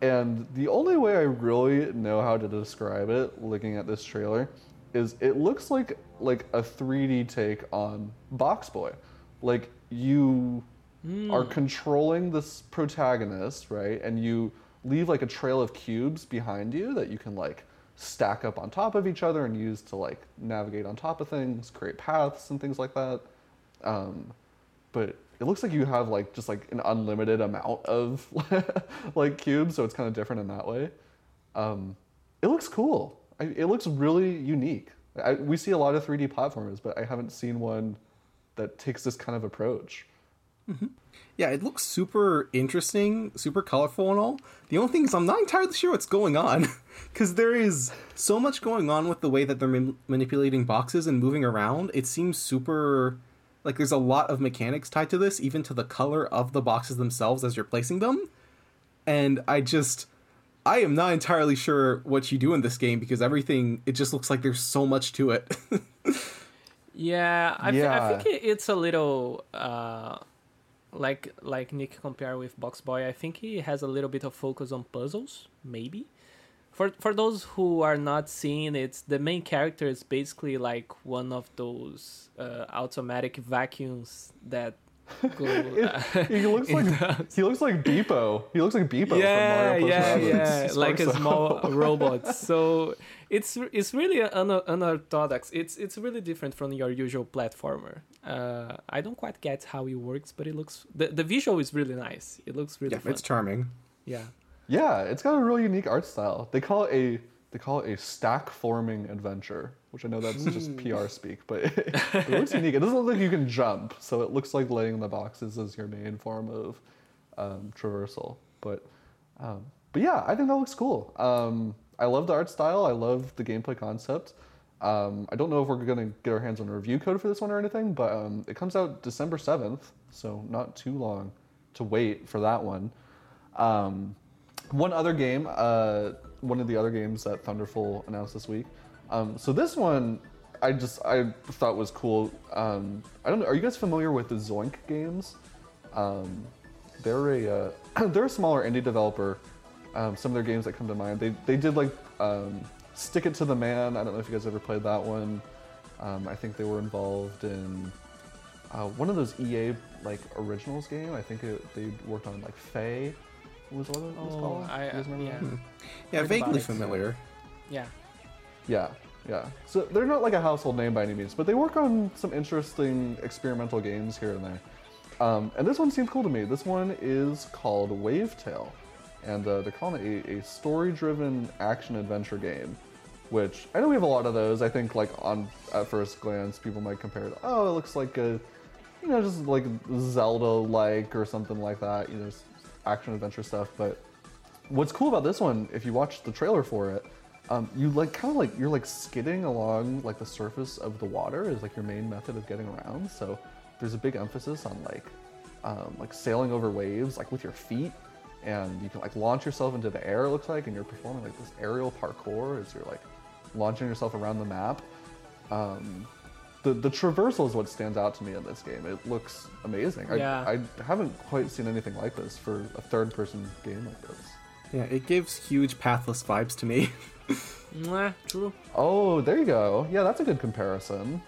And the only way I really know how to describe it, looking at this trailer, is it looks like like a 3D take on Box Boy. Like you are controlling this protagonist, right? And you leave like a trail of cubes behind you that you can like stack up on top of each other and use to like navigate on top of things, create paths and things like that. Um, but it looks like you have like just like an unlimited amount of like cubes, so it's kind of different in that way. Um, it looks cool. I, it looks really unique. I, we see a lot of 3D platformers, but I haven't seen one that takes this kind of approach. Yeah, it looks super interesting, super colorful and all. The only thing is, I'm not entirely sure what's going on because there is so much going on with the way that they're man- manipulating boxes and moving around. It seems super like there's a lot of mechanics tied to this, even to the color of the boxes themselves as you're placing them. And I just, I am not entirely sure what you do in this game because everything it just looks like there's so much to it. Yeah, I, thi- I think it- it's a little uh, like like Nick compared with Box Boy. I think he has a little bit of focus on puzzles, maybe. For for those who are not seeing it, the main character is basically like one of those uh, automatic vacuums that go. uh, He looks like the- he looks like Beep-O. He looks like Beep-O yeah, from Mario Plus yeah, yeah, like a small robot. So it's it's really un- unorthodox. It's it's really different from your usual platformer. Uh, I don't quite get how it works, but it looks the the visual is really nice. It looks really yeah, fun. it's charming. yeah, Yeah, it's got a really unique art style. They call it a they call it a stack forming adventure, which I know that's just PR speak, but it, it looks unique. It doesn't look like you can jump, so it looks like laying the boxes is your main form of um, traversal. But um, but yeah, I think that looks cool. Um, I love the art style. I love the gameplay concept. Um, I don't know if we're gonna get our hands on a review code for this one or anything, but um, it comes out December seventh, so not too long to wait for that one. Um, one other game, uh, one of the other games that Thunderful announced this week. Um, so this one, I just I thought was cool. Um, I don't know. Are you guys familiar with the Zoink games? Um, they're a uh, they're a smaller indie developer. Some of their games that come to mind, they they did like Stick It to the Man. I don't know if you guys ever played that one. Um, I think they were involved in uh, one of those EA like originals game. I think it, they worked on like Fe. Was what it was Oh, called? I- You guys remember yeah. that? Yeah, vaguely familiar. yeah. Yeah, yeah. So they're not like a household name by any means, but they work on some interesting experimental games here and there. Um, and this one seemed cool to me. This one is called Wavetale, and uh, they're calling it a, a story-driven action-adventure game. Which I know we have a lot of those. I think like on at first glance, people might compare it. Oh, it looks like a, you know, just like Zelda-like or something like that. You know, action-adventure stuff. But what's cool about this one, if you watch the trailer for it, um, you like kind of like you're like skidding along like the surface of the water is like your main method of getting around. So there's a big emphasis on like um, like sailing over waves like with your feet, and you can like launch yourself into the air. It looks like, and you're performing like this aerial parkour as you're like launching yourself around the map. Um, the the traversal is what stands out to me in this game. It looks amazing. Yeah. I, I haven't quite seen anything like this for a third person game like this. Yeah, it gives huge pathless vibes to me. Mwah, true. Oh, there you go. Yeah, that's a good comparison.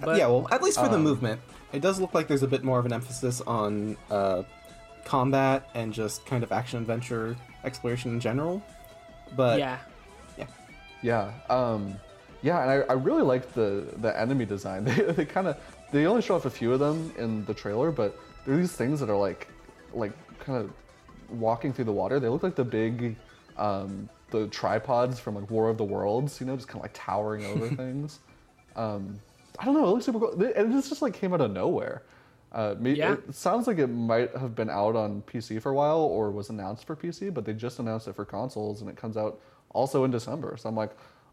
But yeah, well, at least for the um, movement, it does look like there's a bit more of an emphasis on uh, combat and just kind of action adventure exploration in general. But yeah, Yeah, um, yeah, and I, I really like the the enemy design. They, they kind of they only show off a few of them in the trailer, but they're these things that are like like kind of walking through the water. They look like the big um, the tripods from like War of the Worlds, you know, just kind of like towering over things. Um, I don't know, it looks super cool, and this just like came out of nowhere. Uh, Yeah. It sounds like it might have been out on PC for a while or was announced for PC, but they just announced it for consoles and it comes out also in December. So I'm like,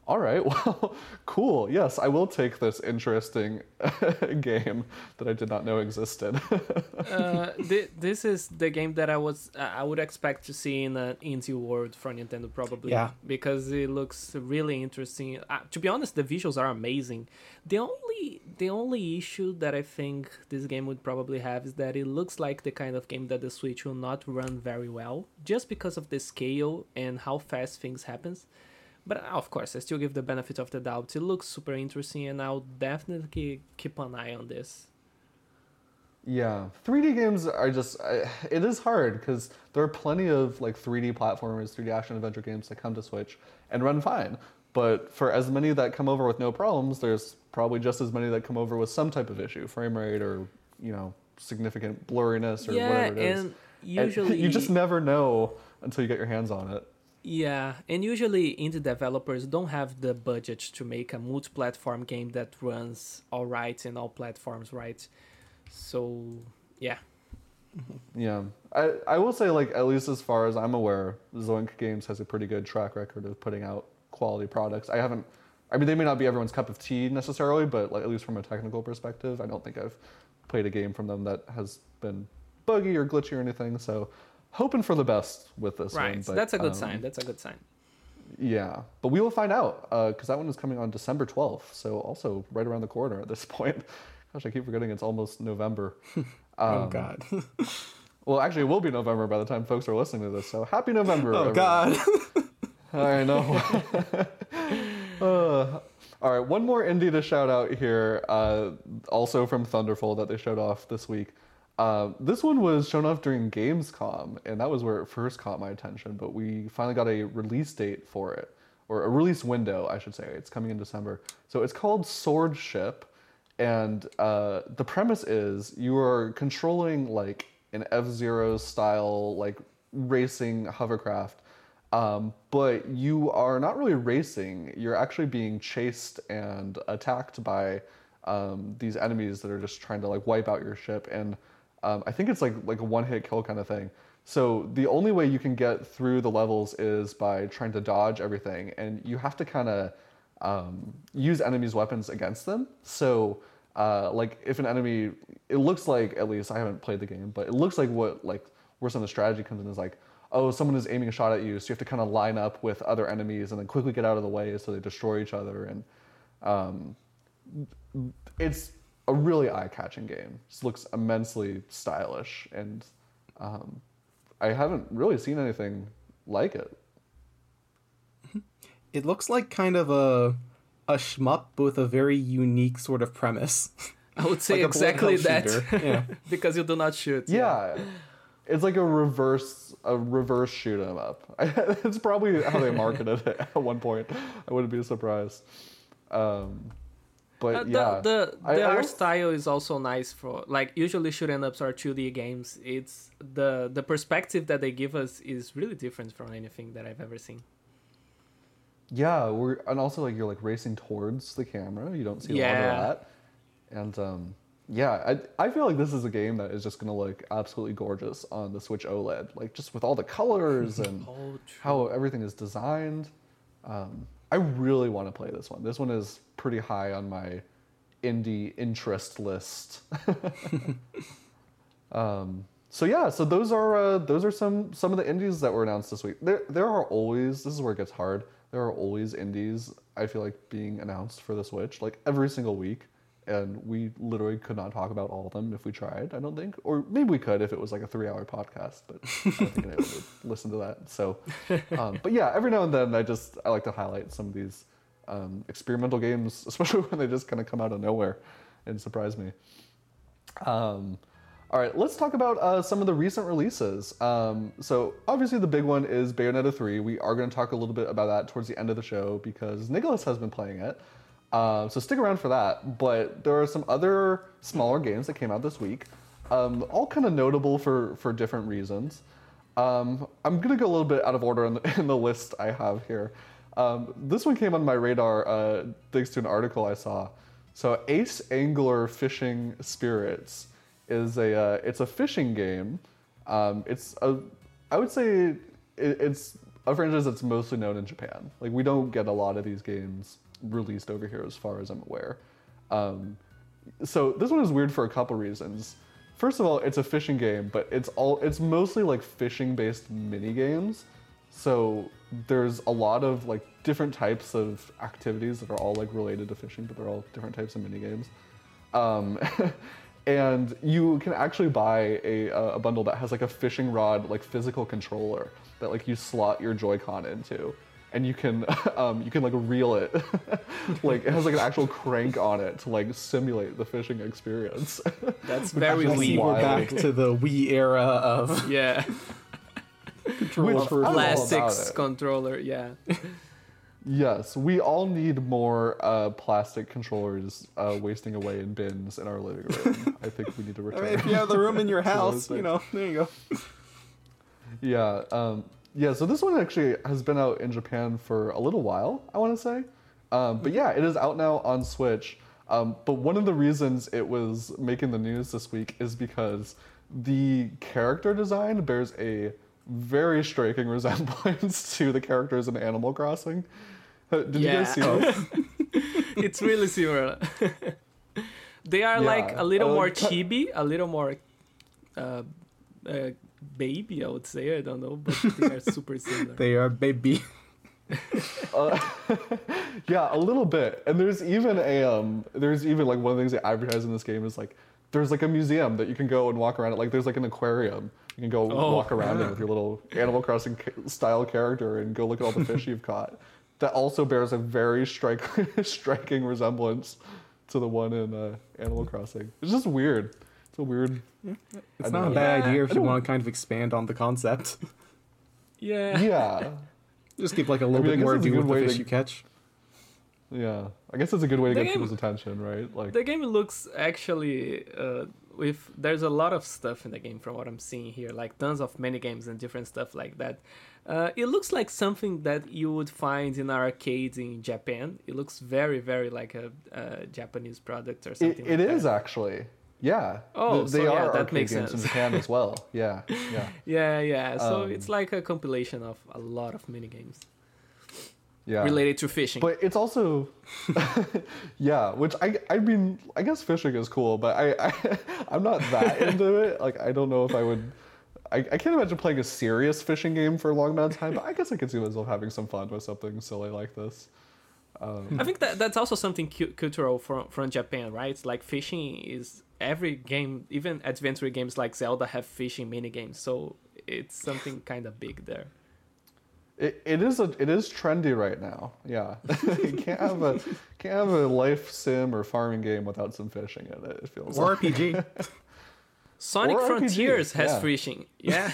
all right, well, cool. Yes, I will take this interesting game that I did not know existed. uh, thi- this is the game that I was uh, I would expect to see in an indie world from Nintendo probably. Yeah. Because it looks really interesting. Uh, to be honest, the visuals are amazing. The only the only issue that I think this game would probably have is that it looks like the kind of game that the Switch will not run very well, just because of the scale and how fast things happens. But uh, of course, I still give the benefit of the doubt. It looks super interesting, and I'll definitely keep an eye on this. Yeah, 3D games are just I, it is hard because there are plenty of like 3D platformers, 3D action adventure games that come to Switch and run fine. But for as many that come over with no problems, there's probably just as many that come over with some type of issue, frame rate or you know significant blurriness or yeah, whatever it is. and And usually you just never know until you get your hands on it. Yeah, and usually indie developers don't have the budget to make a multi-platform game that runs all right in all platforms, right? So, yeah. Yeah, I I will say like at least as far as I'm aware, Zoink Games has a pretty good track record of putting out quality products. I haven't, I mean they may not be everyone's cup of tea necessarily, but like at least from a technical perspective, I don't think I've played a game from them that has been buggy or glitchy or anything. So hoping for the best with this right. one. but, that's a good um, sign. That's a good sign. Yeah, but we will find out because that one is coming on December 12th, so also right around the corner at this point. Gosh, I keep forgetting it's almost November. oh Um, god, Well, actually, it will be November by the time folks are listening to this. So happy November! oh everyone. god. I know. Uh, all right, one more indie to shout out here. Uh, also from Thunderful that they showed off this week. Uh, this one was shown off during Gamescom, and that was where it first caught my attention. But we finally got a release date for it, or a release window, I should say. It's coming in December. So it's called Swordship, and uh, the premise is you are controlling like an F Zero style like racing hovercraft, um, but you are not really racing. You're actually being chased and attacked by um, these enemies that are just trying to like wipe out your ship. And um, I think it's like like a one hit kill kind of thing. So the only way you can get through the levels is by trying to dodge everything, and you have to kind of um, use enemies' weapons against them. So, uh, like if an enemy, it looks like at least I haven't played the game, but it looks like what like where some of the strategy comes in is like, oh, someone is aiming a shot at you, so you have to kind of line up with other enemies and then quickly get out of the way so they destroy each other, and um, it's a really eye-catching game. It looks immensely stylish, and um, I haven't really seen anything like it. It looks like kind of a a shmup with a very unique sort of premise. I would say Like exactly that. Yeah. because you do not shoot. Yeah. It's like a reverse a reverse shoot 'em up. it's probably how they marketed it at one point. I wouldn't be surprised. Um, But Uh, the yeah, the, I- the I art don't- style is also nice for like usually shooting ups are 2D games. It's the the perspective that they give us is really different from anything that I've ever seen. Yeah, we're and also like you're like racing towards the camera. You don't see a lot of that. And um, yeah, I I feel like this is a game that is just gonna look absolutely gorgeous on the Switch OLED. Like just with all the colors and Oh, how everything is designed. Um, I really want to play this one. This one is pretty high on my indie interest list. um, so yeah, so those are uh, those are some some of the indies that were announced this week. There there are always this is where it gets hard. There are always indies I feel like being announced for the Switch like every single week, and we literally could not talk about all of them if we tried. I don't think, or maybe we could if it was like a three-hour podcast, but I don't think anyone would listen to that. So, um, but yeah, every now and then I just I like to highlight some of these um, experimental games, especially when they just kind of come out of nowhere and surprise me. Um, all right, let's talk about uh, some of the recent releases. Um, so obviously the big one is Bayonetta 3. We are going to talk a little bit about that towards the end of the show because Nicolas has been playing it. Uh, so stick around for that. But there are some other smaller games that came out this week, um, all kind of notable for for different reasons. Um, I'm gonna go a little bit out of order in the, in the list I have here. Um, this one came on my radar uh, thanks to an article I saw. So Ace Angler Fishing Spirits is a uh, it's a fishing game. Um, it's a I would say it, it's a franchise that's mostly known in Japan. Like we don't get a lot of these games released over here, as far as I'm aware. Um, so this one is weird for a couple reasons. First of all, it's a fishing game, but it's all it's mostly like fishing based mini games. So there's a lot of like different types of activities that are all like related to fishing, but they're all different types of mini games. Um, and you can actually buy a, a bundle that has like a fishing rod like physical controller that like you slot your Joy-Con into, and you can um, you can like reel it, like it has like an actual crank on it to like simulate the fishing experience. That's very Which is I see weird. we're back to the Wii era of Yeah, controller for I'm all about plastics controller. Yeah, Yes, we all need more uh, plastic controllers uh, wasting away in bins in our living room. I think we need to I return. mean, if you have the room in your house, you know, there you go. Yeah, um, yeah. So this one actually has been out in Japan for a little while. I want to say, um, but yeah, it is out now on Switch. Um, but one of the reasons it was making the news this week is because the character design bears a very striking resemblance to the characters in Animal Crossing. Uh, Did you guys see Yeah. this? it's really similar. they are like a little uh, more chibi, a little more uh, uh, baby. I would say. I don't know, but they are super similar. They are baby. Uh, yeah, a little bit. And there's even a um, there's even like one of the things they advertise in this game is like there's like a museum that you can go and walk around. It Like there's like an aquarium. You can go Oh, walk around in with your little Animal Crossing style character and go look at all the fish you've caught. That also bears a very strike, striking resemblance to the one in uh, Animal Crossing. It's just weird. It's a weird. It's I not a bad Yeah, idea if you want to kind of expand on the concept. yeah. Yeah, Just keep like a little mean, bit more it's do good with the fish to- you catch. yeah. I guess it's a good way to The get game- people's attention, right? Like The game looks actually uh, with there's a lot of stuff in the game from what I'm seeing here, like tons of mini games and different stuff like that. Uh, it looks like something that you would find in arcades in Japan. It looks very, very like a, a Japanese product or It, something. it like is that. actually. Yeah. Oh, Th- so they yeah, are that arcade makes games sense. in Japan as well. Yeah, yeah, Yeah, yeah. So Um, it's like a compilation of a lot of mini games yeah. related to fishing. But it's also, yeah. Which I, I mean, I guess fishing is cool, but I, I I'm not that into it. Like, I don't know if I would. I, I can't imagine playing a serious fishing game for a long amount of time, but I guess I could see myself having some fun with something silly like this. Um, I think that that's also something cu- cultural from from Japan, right? Like fishing is every game, even adventure games like Zelda have fishing mini games, so it's something kind of big there. It, it is a it is trendy right now. Yeah, you can't have a can't have a life sim or farming game without some fishing in it. It feels Or like. RPG. Sonic Or RPG, Frontiers has yeah. fishing. Yeah,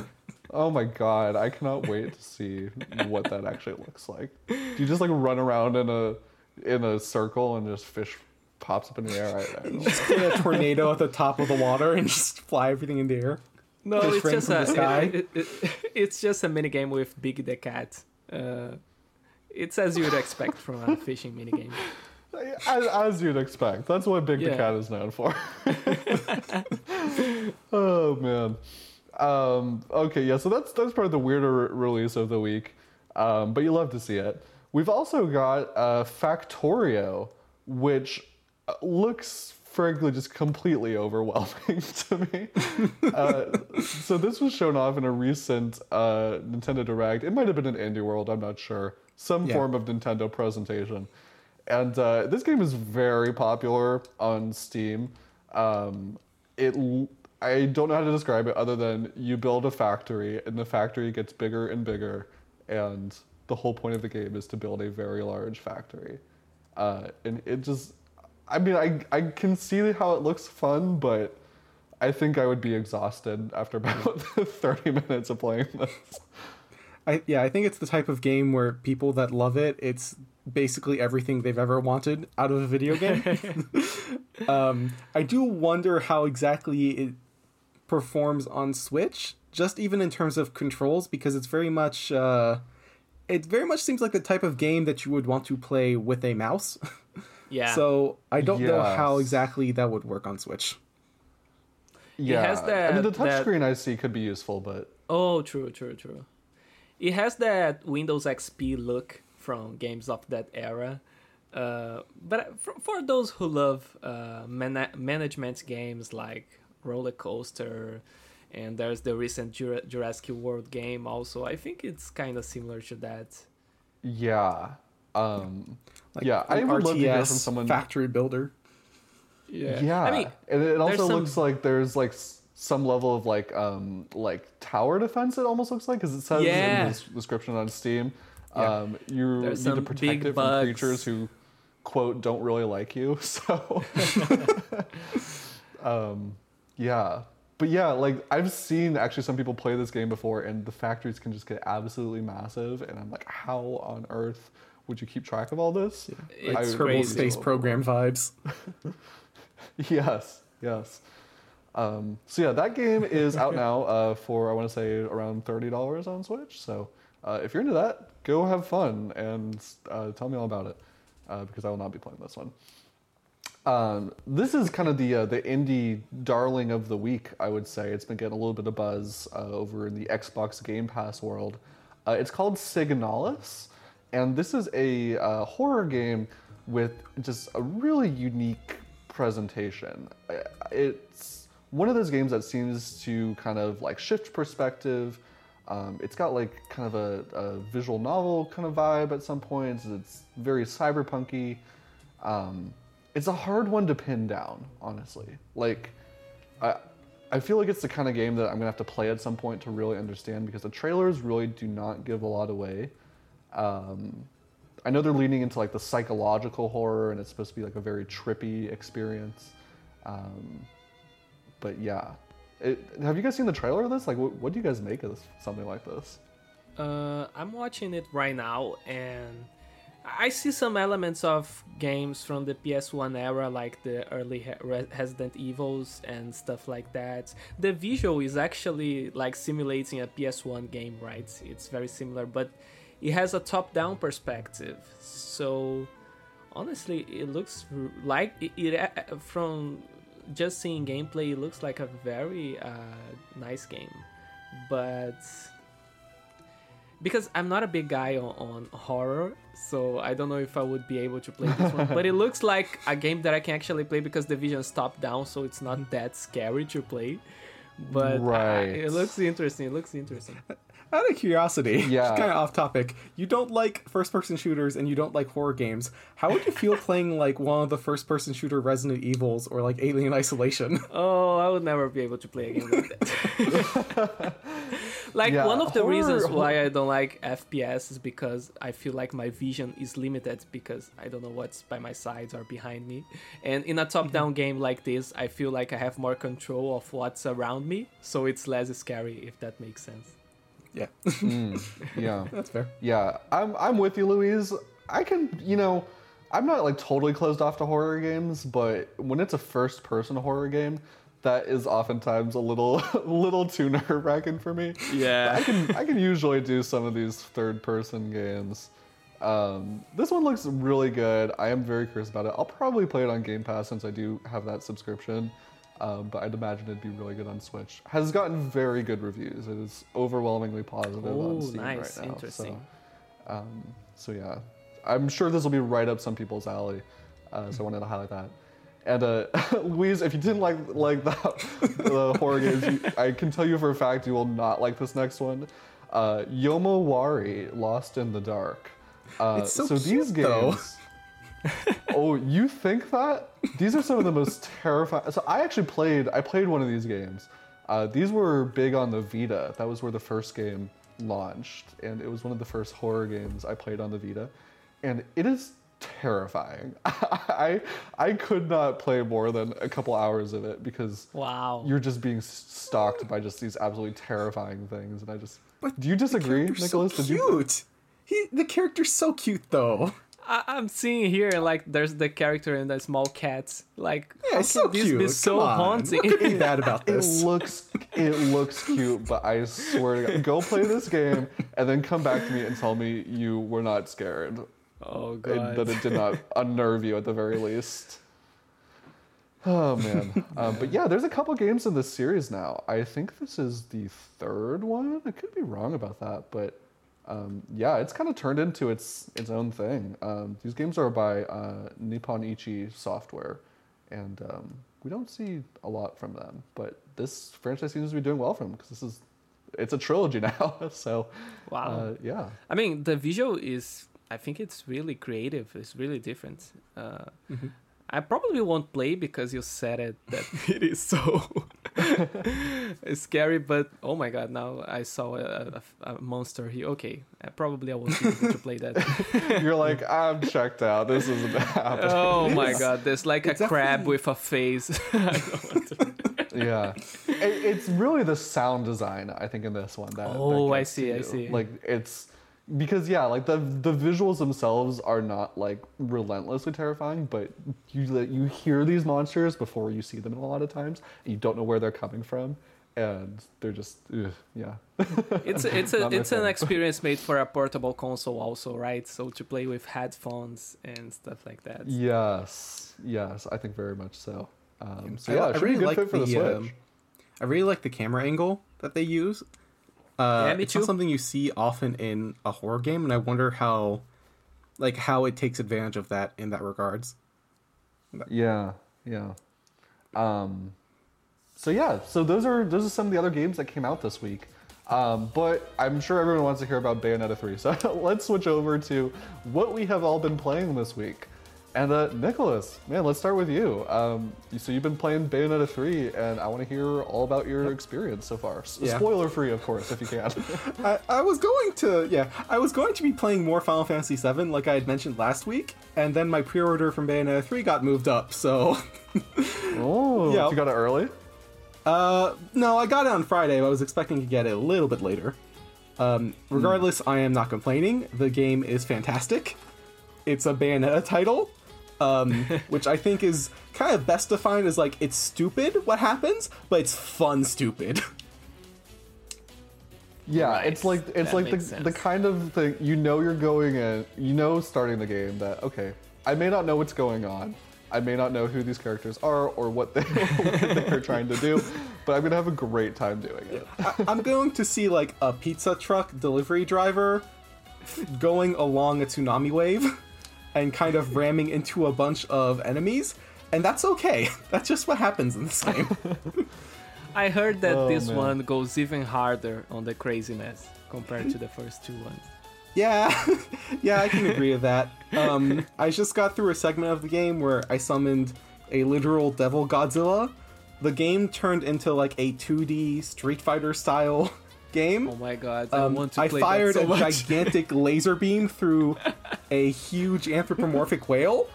Oh my god, I cannot wait to see what that actually looks like. Do you just like run around in a in a circle and just fish pops up in the air. I, I. Just create a tornado at the top of the water and just fly everything in the air. No, Just it's just a the sky? it- it- it- it's just a mini game with Big the Cat. Uh, it's as you'd expect from a fishing mini game. as, as you'd expect. That's what Big the Cat is known for. oh man. Um, okay, yeah. So that's that's part of the weirder re- release of the week, um, but you love to see it. We've also got uh, Factorio, which looks frankly just completely overwhelming to me. uh, so this was shown off in a recent uh, Nintendo Direct. It might have been an Indie World. I'm not sure. Some Yeah. form of Nintendo presentation. And uh, this game is very popular on Steam. Um, it, I don't know how to describe it other than you build a factory, and the factory gets bigger and bigger, and the whole point of the game is to build a very large factory. Uh, and it just, I mean, I I can see how it looks fun, but I think I would be exhausted after about 30 minutes of playing this. I yeah, I think it's the type of game where people that love it, it's basically everything they've ever wanted out of a video game. um, I do wonder how exactly it performs on Switch, just even in terms of controls, because it's very much uh, it very much seems like the type of game that you would want to play with a mouse. Yeah. So I don't know how exactly that would work on Switch. Yeah, has I mean the that- that- touchscreen I see could be useful, but Oh, true, true, true. It has that Windows XP look from games of that era. Uh, but for, for those who love uh, mana- management games like Roller Coaster, and there's the recent Jura- Jurassic World game also, I think it's kind of similar to that. yeah. Um, Like yeah, I an would love to hear from someone. factory builder. Yeah, I mean, and it also some- looks like there's like some level of like um like tower defense. It almost looks like because it says Yeah. in the description on Steam, Yeah. um, you There's need to protect it from bugs. creatures who quote don't really like you. So, um, yeah, but yeah, like I've seen actually some people play this game before, and the factories can just get absolutely massive, and I'm like, how on earth would you keep track of all this? It's Kerbal crazy. Space Program vibes. Yes, yes. Um, so yeah, that game is out now uh, for I want to say around thirty dollars on Switch. So uh, if you're into that, go have fun and uh, tell me all about it uh, because I will not be playing this one. Um, this is kind of the uh, the indie darling of the week, I would say. It's been getting a little bit of buzz uh, over in the Xbox Game Pass world. Uh, it's called Signalis, and this is a uh, horror game with just a really unique presentation. It's one of those games that seems to kind of like shift perspective. Um, it's got like kind of a, a visual novel kind of vibe at some points. It's very cyberpunky. Um, it's a hard one to pin down, honestly. Like, I, I feel like it's the kind of game that I'm gonna have to play at some point to really understand because the trailers really do not give a lot away. Um, I know they're leaning into like the psychological horror, and it's supposed to be like a very trippy experience. Um, but yeah, it, have you guys seen the trailer of this? Like, what, what do you guys make of this, something like this? Uh, I'm watching it right now, and I see some elements of games from the PS1 era, like the early Re- Resident Evils and stuff like that. The visual is actually like simulating a PS1 game, right? It's very similar, but it has a top-down perspective. So honestly, it looks like it, it uh, from just seeing gameplay. It looks like a very uh, nice game, but because I'm not a big guy on, on horror, so I don't know if I would be able to play this one. But it looks like a game that I can actually play because the vision's top down, so it's not that scary to play. But uh, Right. it looks interesting. It looks interesting. Out of curiosity, Yeah. kind of off topic. You don't like first-person shooters and you don't like horror games. How would you feel playing like one of the first-person shooter Resident Evils or like Alien Isolation? Oh, I would never be able to play a game like that. like Yeah, one of the horror- reasons why I don't like FPS is because I feel like my vision is limited because I don't know what's by my sides or behind me. And in a top-down mm-hmm. game like this, I feel like I have more control of what's around me, so it's less scary if that makes sense. Yeah, Yeah. that's fair. Yeah, I'm I'm with you, Luiz. I can, you know, I'm not like totally closed off to horror games, but when it's a first person horror game, that is oftentimes a little little too nerve wracking for me. Yeah. I can I can usually do some of these third person games. Um, this one looks really good. I am very curious about it. I'll probably play it on Game Pass since I do have that subscription. Um, but I'd imagine it'd be really good on Switch. Has gotten very good reviews. It is overwhelmingly positive Oh, on Steam nice. right now. Interesting. So, um, so yeah, I'm sure this will be right up some people's alley. Uh, so I wanted to highlight that. And uh, Luiz, if you didn't like like the, the horror games, you, I can tell you for a fact you will not like this next one. Uh, Yomawari, Lost in the Dark. Uh, It's so these cute, though. games. oh, you think that? These are some of the most terrifying. So I actually played. I played one of these games. Uh, these were big on the Vita. That was where the first game launched, and it was one of the first horror games I played on the Vita, and it is terrifying. I I could not play more than a couple hours of it because Wow. you're just being stalked by just these absolutely terrifying things, and I just. But do you disagree, Nicolas? so Did you? cute. He, the character's so cute though. I, I'm seeing here like there's the character and the small cats. Like Yeah, it's so this cute. be Come so on. haunting? What could be bad about this? It this? looks it looks cute, but I swear to God, go play this game and then come back to me and tell me you were not scared. oh and god. that it did not unnerve you at the very least. Oh man, um, but yeah, there's a couple games in this series now. I think this is the third one. I could be wrong about that, but um, yeah, it's kind of turned into its its own thing. Um, these games are by uh, Nippon Ichi Software, and um, we don't see a lot from them. But this franchise seems to be doing well for them because this is it's a trilogy now. so Wow. uh, yeah, I mean, the visual is. I think it's really creative. It's really different. Uh, Mm-hmm. I probably won't play because you said it that it is so scary. But oh my god, now I saw a, a, a monster here. Okay, uh, probably I won't be able to play that. you're like I'm checked out. This isn't happening. oh my god, there's like a It's crab with a face. yeah it, it's really the sound design i think in this one that that Oh, I see, to I see. like it's because yeah like the the visuals themselves are not like relentlessly terrifying but you you hear these monsters before you see them a lot of times and you don't know where they're coming from and they're just ugh, yeah it's a, it's a, Not my it's an experience made for a portable console also, right? So to play with headphones and stuff like that. yes yes i think very much so um, so yeah I it should be a really good like fit for the, the, switch um, I really like the camera angle that they use. Uh, Yeah, me it's too. not something you see often in a horror game, and I wonder how, like, how it takes advantage of that in that regards. Yeah, yeah. Um, so yeah, so those are those are some of the other games that came out this week. Um, but I'm sure everyone wants to hear about Bayonetta 3. So let's switch over to what we have all been playing this week. And uh, Nicolas, man, let's start with you. Um, so you've been playing Bayonetta 3, and I want to hear all about your experience so far. S- Yeah. Spoiler free, of course, if you can. I, I was going to, yeah, I was going to be playing more Final Fantasy VII, like I had mentioned last week, and then my pre-order from Bayonetta 3 got moved up. So, oh, Yeah. you got it early. uh, no, I got it on Friday. But I was expecting to get it a little bit later. Um, regardless, I am not complaining. The game is fantastic. It's a Bayonetta title, um, which I think is kind of best defined as like it's stupid what happens, but it's fun stupid. Yeah, Right. it's like it's That like the, makes the kind of thing you know you're going in, you know starting the game that okay, I may not know what's going on. I may not know who these characters are or what they what they're trying to do, but I'm gonna have a great time doing it. I, I'm going to see like a pizza truck delivery driver going along a tsunami wave and kind of ramming into a bunch of enemies, and that's okay. That's just what happens in this game. I heard that Oh, this man. one goes even harder on the craziness compared to the first two ones. yeah, yeah, I can agree with that. Um, I just got through a segment of the game where I summoned a literal devil Godzilla. The game turned into like a 2D Street Fighter style game. Oh my god, I Um, want to I play fired that so a much. gigantic laser beam through a huge anthropomorphic whale.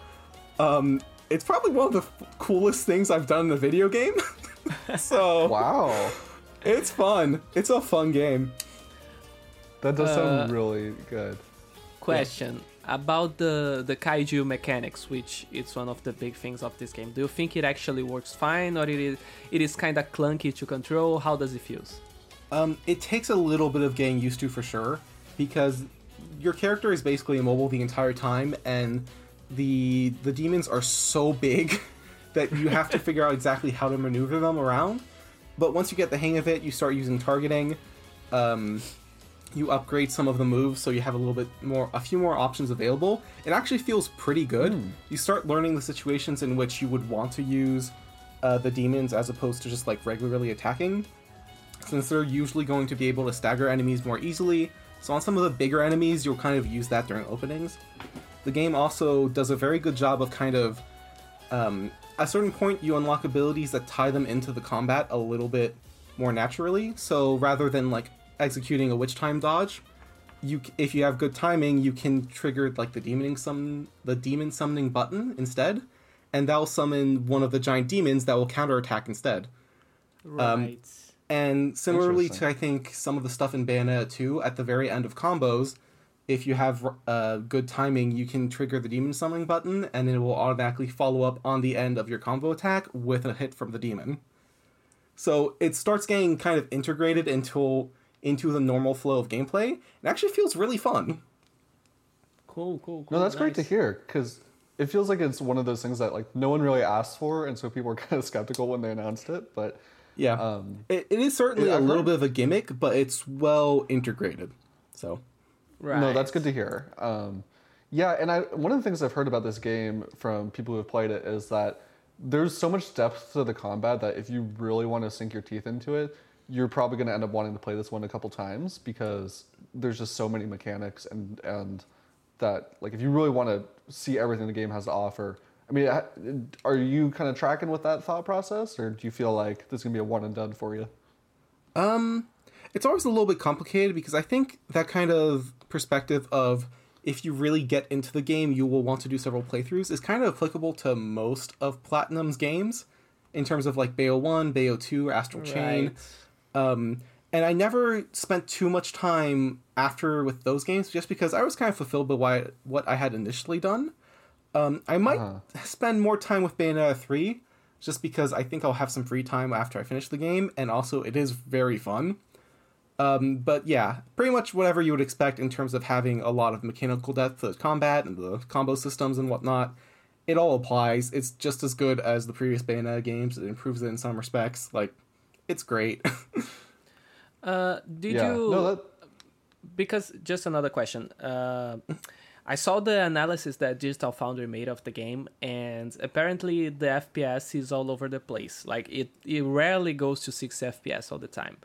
Um, it's probably one of the f- coolest things I've done in a video game. so Wow, it's fun. It's a fun game. that does sound Uh, really good. Question: about the the kaiju mechanics, which it's one of the big things of this game. Do you think it actually works fine, or it is it is kind of clunky to control? How does it feel? Um, it takes a little bit of getting used to for sure, because your character is basically immobile the entire time, and the the demons are so big that you have to figure out exactly how to maneuver them around. But once you get the hang of it, you start using targeting. Um, you upgrade some of the moves so you have a little bit more a few more options available it actually feels pretty good you start learning the situations in which you would want to use uh, the demons as opposed to just like regularly attacking since they're usually going to be able to stagger enemies more easily. So on some of the bigger enemies you'll kind of use that during openings. The game also does a very good job of kind of um, at a certain point you unlock abilities that tie them into the combat a little bit more naturally. So rather than like executing a witch time dodge you if you have good timing you can trigger like the demoning summon the demon summoning button instead and that'll summon one of the giant demons that will counterattack instead. Right. And similarly to I think some of the stuff in Bayonetta 2, at the very end of combos, if you have uh, good timing, you can trigger the demon summoning button, and it will automatically follow up on the end of your combo attack with a hit from the demon. So it starts getting kind of integrated into into the normal flow of gameplay. It actually feels really fun. cool, cool, cool. No, that's great to hear because it feels like it's one of those things that like no one really asked for, and so people were kind of skeptical when they announced it. But Yeah, um, it, it is certainly Yeah, a I've little bit of a gimmick, but it's well integrated. So Right. no, that's good to hear. Um, yeah, and I one of the things I've heard about this game from people who have played it is that there's so much depth to the combat that if you really want to sink your teeth into it, you're probably going to end up wanting to play this one a couple times because there's just so many mechanics and and that like if you really want to see everything the game has to offer. I mean, are you kind of tracking with that thought process, or do you feel like this is gonna be a one and done for you? Um, it's always a little bit complicated because I think that kind of perspective of if you really get into the game, you will want to do several playthroughs is kind of applicable to most of Platinum's games in terms of like Bayo 1, Bayo 2, Astral Chain. Um, and I never spent too much time after with those games just because I was kind of fulfilled by what I had initially done. Um, I might Uh-huh. spend more time with Bayonetta 3 just because I think I'll have some free time after I finish the game, and also it is very fun. Um, but yeah, pretty much whatever you would expect in terms of having a lot of mechanical depth to the combat and the combo systems and whatnot. It all applies. It's just as good as the previous Bayonetta games. It improves it in some respects. Like, it's great. Uh, did yeah. you? No, that, because just another question. Uh, I saw the analysis that Digital Foundry made of the game, and apparently the FPS is all over the place. Like it, it rarely goes to six FPS all the time.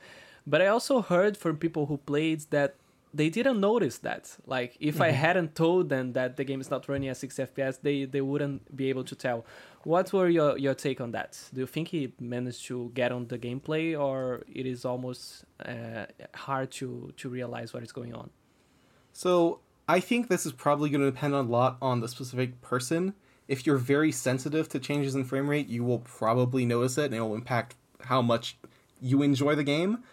But I also heard from people who played that they didn't notice that. Like if I hadn't told them that the game is not running at six FPS, they they wouldn't be able to tell. What were your your take on that? Do you think he managed to get on the gameplay, or it is almost uh, hard to to realize what is going on? So I think this is probably going to depend a lot on the specific person. If you're very sensitive to changes in frame rate, you will probably notice it, and it will impact how much you enjoy the game.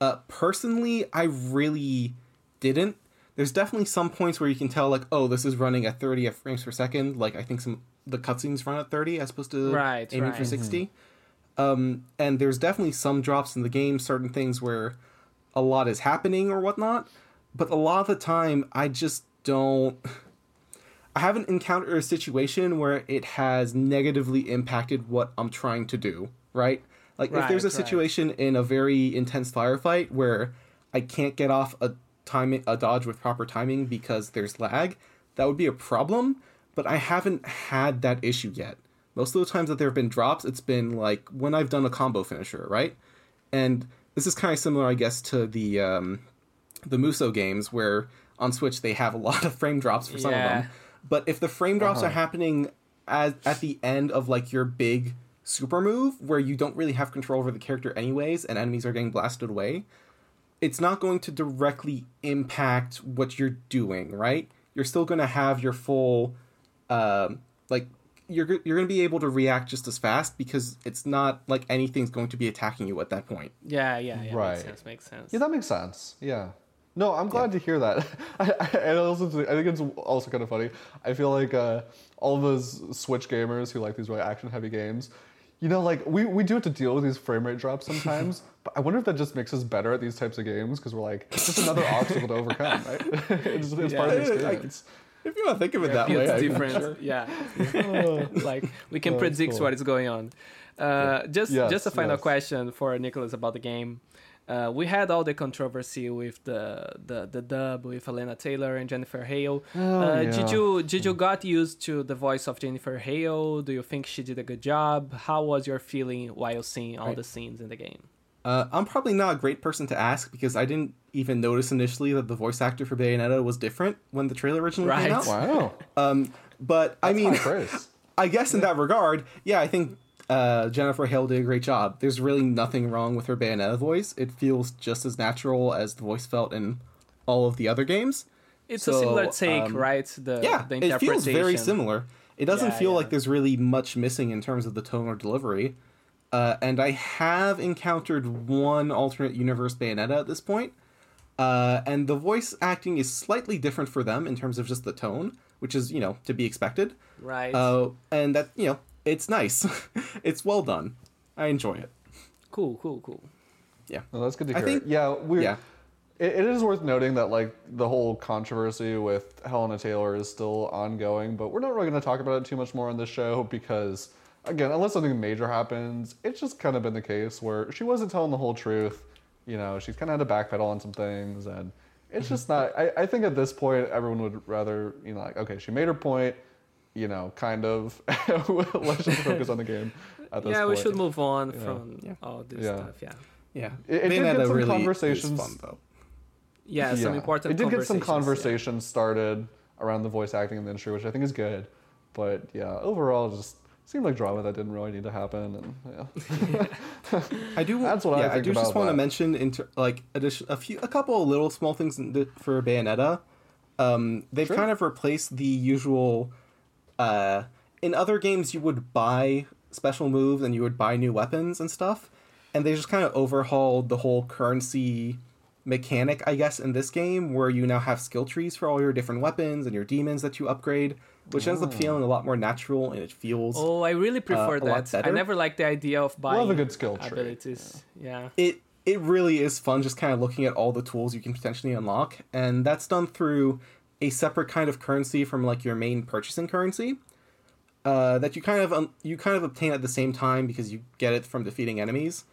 Uh, personally, I really didn't. There's definitely some points where you can tell, like, oh, this is running at 30 frames per second. Like, I think some the cutscenes run at 30 as opposed to Right, aiming for right. 60. Um, and there's definitely some drops in the game, certain things where a lot is happening or whatnot. But a lot of the time, I just don't. I haven't encountered a situation where it has negatively impacted what I'm trying to do, right? Like, if there's a Right, right. situation in a very intense firefight where I can't get off a timing a dodge with proper timing because there's lag, that would be a problem. But I haven't had that issue yet. Most of the times that there have been drops, it's been like when I've done a combo finisher, right? And this is kind of similar, I guess, to the um, the Musou games where on Switch they have a lot of frame drops for some of them. But if the frame drops Uh-huh. are happening at, at the end of like your big super move where you don't really have control over the character anyways and enemies are getting blasted away, it's not going to directly impact what you're doing, right? You're still going to have your full um like you're you're going to be able to react just as fast because it's not like anything's going to be attacking you at that point. Yeah, yeah, yeah. Right. Makes sense. Makes sense. yeah, that makes sense. Yeah. No, I'm glad to hear that. I, I, and also, I think it's also kind of funny. I feel like uh, all of those Switch gamers who like these really action-heavy games, you know, like we, we do have to deal with these frame rate drops sometimes. but I wonder if that just makes us better at these types of games because we're like, it's just another obstacle to overcome, right? it's, it's part of the Yeah. experience. If you want to think of it that Feels way, I- different. Yeah. like we can Oh, predict cool. what is going on. Uh, just Yes, just a final yes. question for Nicolas about the game. Uh, we had all the controversy with the, the, the dub with Elena Taylor and Jennifer Hale. Oh, uh, yeah. Did you did you got used to the voice of Jennifer Hale? Do you think she did a good job? How was your feeling while seeing all Right. the scenes in the game? Uh, I'm probably not a great person to ask because I didn't even notice initially that the voice actor for Bayonetta was different when the trailer originally Right. came out. Wow. Um, but I mean. I guess in that regard, yeah, I think uh, Jennifer Hale did a great job. There's really nothing wrong with her Bayonetta voice. It feels just as natural as the voice felt in all of the other games. It's a similar take, um, right? The yeah, the it feels very similar. It doesn't Yeah, feel yeah. like there's really much missing in terms of the tone or delivery. Uh, and I have encountered one alternate universe Bayonetta at this point. Uh, and the voice acting is slightly different for them in terms of just the tone, which is, you know, to be expected. Right. Uh, and that, you know, it's nice. it's well done. I enjoy it. cool, cool, cool. Yeah. Well, that's good to hear. I think- yeah, we. yeah. It, it is worth noting that like the whole controversy with Hellena Taylor is still ongoing, but we're not really going to talk about it too much more on this show because, again, unless something major happens, it's just kind of been the case where she wasn't telling the whole truth. You know, she's kind of had to backpedal on some things, and it's mm-hmm. just not. I, I think at this point, everyone would rather, you know, like okay, she made her point. You know, kind of. Let's just focus on the game. At this yeah, we point. should move on Yeah. from Yeah. all this Yeah. stuff. Yeah. Yeah. It- it did Bayonetta get some really conversations- fun, though. Yeah, some important It did get some conversations, yeah. started around the voice acting in the industry, which I think is good. But yeah, overall, it just seemed like drama that didn't really need to happen. And yeah, I do. That's what I yeah, I, think do just about want to mention inter- like addition, a few, a couple of little small things in the, for Bayonetta. Um, they've Sure. kind of replaced the usual. Uh, in other games, you would buy special moves and you would buy new weapons and stuff, and they just kind of overhauled the whole currency mechanic, I guess, in this game, where you now have skill trees for all your different weapons and your demons that you upgrade, which ends up feeling a lot more natural and it feels. Oh, I really prefer a lot that. I never liked the idea of buying Love a good skill tree. abilities. Yeah. it it really is fun just kind of looking at all the tools you can potentially unlock and that's done through a separate kind of currency from like your main purchasing currency uh, that you kind of um, you kind of obtain at the same time because you get it from defeating enemies.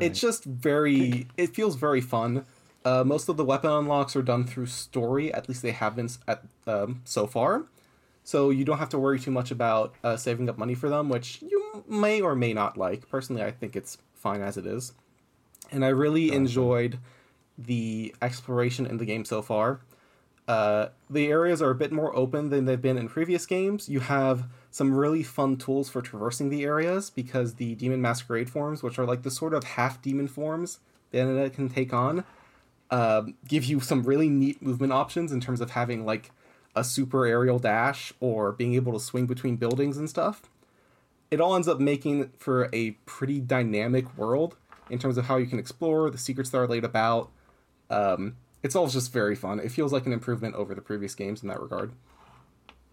It's just very it feels very fun. Uh, most of the weapon unlocks are done through story at least they have been at um, so far. So you don't have to worry too much about uh, saving up money for them which you may or may not like. Personally i think it's fine as it is. And i really enjoyed the exploration in the game so far uh, the areas are a bit more open than they've been in previous games. You have some really fun tools for traversing the areas because the demon masquerade forms, which are like the sort of half demon forms Bayonetta can take on, uh, give you some really neat movement options in terms of having like a super aerial dash or being able to swing between buildings and stuff. It all ends up making for a pretty dynamic world in terms of how you can explore, the secrets that are laid about. Um, it's all just very fun. It feels like an improvement over the previous games in that regard.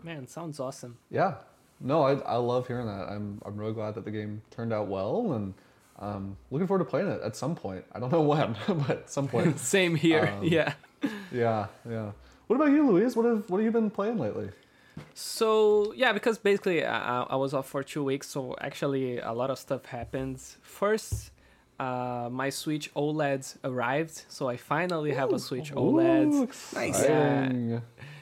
Man, sounds awesome. Yeah, no, I, I love hearing that. I'm I'm really glad that the game turned out well, and um, looking forward to playing it at some point. I don't know when, but at some point. Same here. Um, yeah. yeah, yeah. What about you, Luiz? What have what have you been playing lately? So yeah, because basically I, I- I was off for two weeks, so actually a lot of stuff happened. First, uh, my Switch OLED arrived, so I finally have a Switch Ooh, OLED. Nice. exciting.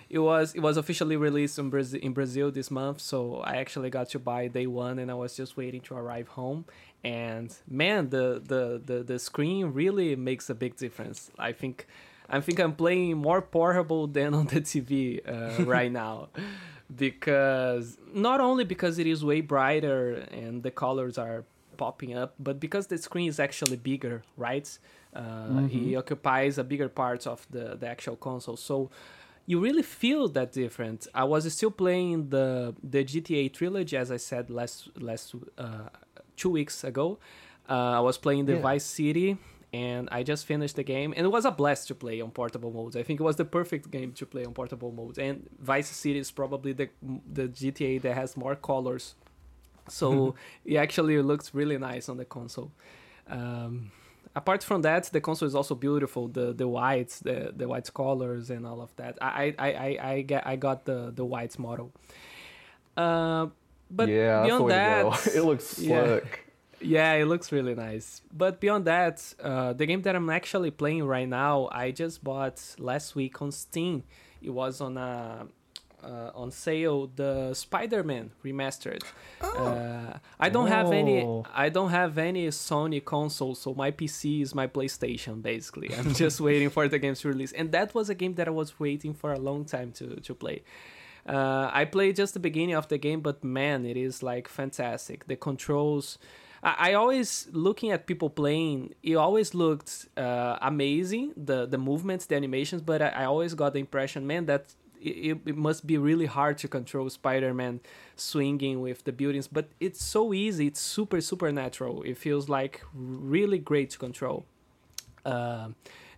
It was it was officially released in Brazil in Brazil this month, so I actually got to buy day one, and I was just waiting to arrive home. And man, the the the, the screen really makes a big difference. I think I think I'm playing more portable than on the TV uh, right now, because not only because it is way brighter and the colors are popping up, but because the screen is actually bigger, right? Uh, It occupies a bigger part of the the actual console, so you really feel that difference. I was still playing the the GTA trilogy, as I said last last uh, two weeks ago. Uh, I was playing the Yeah. Vice City, and I just finished the game, and it was a blast to play on portable modes. I think it was the perfect game to play on portable modes, and Vice City is probably the the GTA that has more colors, so it actually looks really nice on the console. Um, apart from that, the console is also beautiful. The the whites, the the white colors, and all of that. I I I, I get I got the the whites model. Uh, but yeah, beyond that, the way to go. it looks slick. Yeah, it looks really nice. But beyond that, uh, the game that I'm actually playing right now, I just bought last week on Steam. It was on a uh, on sale the Spider-Man remastered. Uh, I don't have any. Oh. I don't have any Sony console, so my PC is my PlayStation. Basically, I'm just waiting for the games to release, and that was a game that I was waiting for a long time to to play. Uh, I played just the beginning of the game, but man, it is like fantastic. The controls. I, I always looking at people playing. It always looked uh, amazing. The the movements, the animations, but I, I always got the impression, man, that it, it must be really hard to control Spider-Man swinging with the buildings. But it's so easy. It's super super natural. It feels like really great to control. Uh,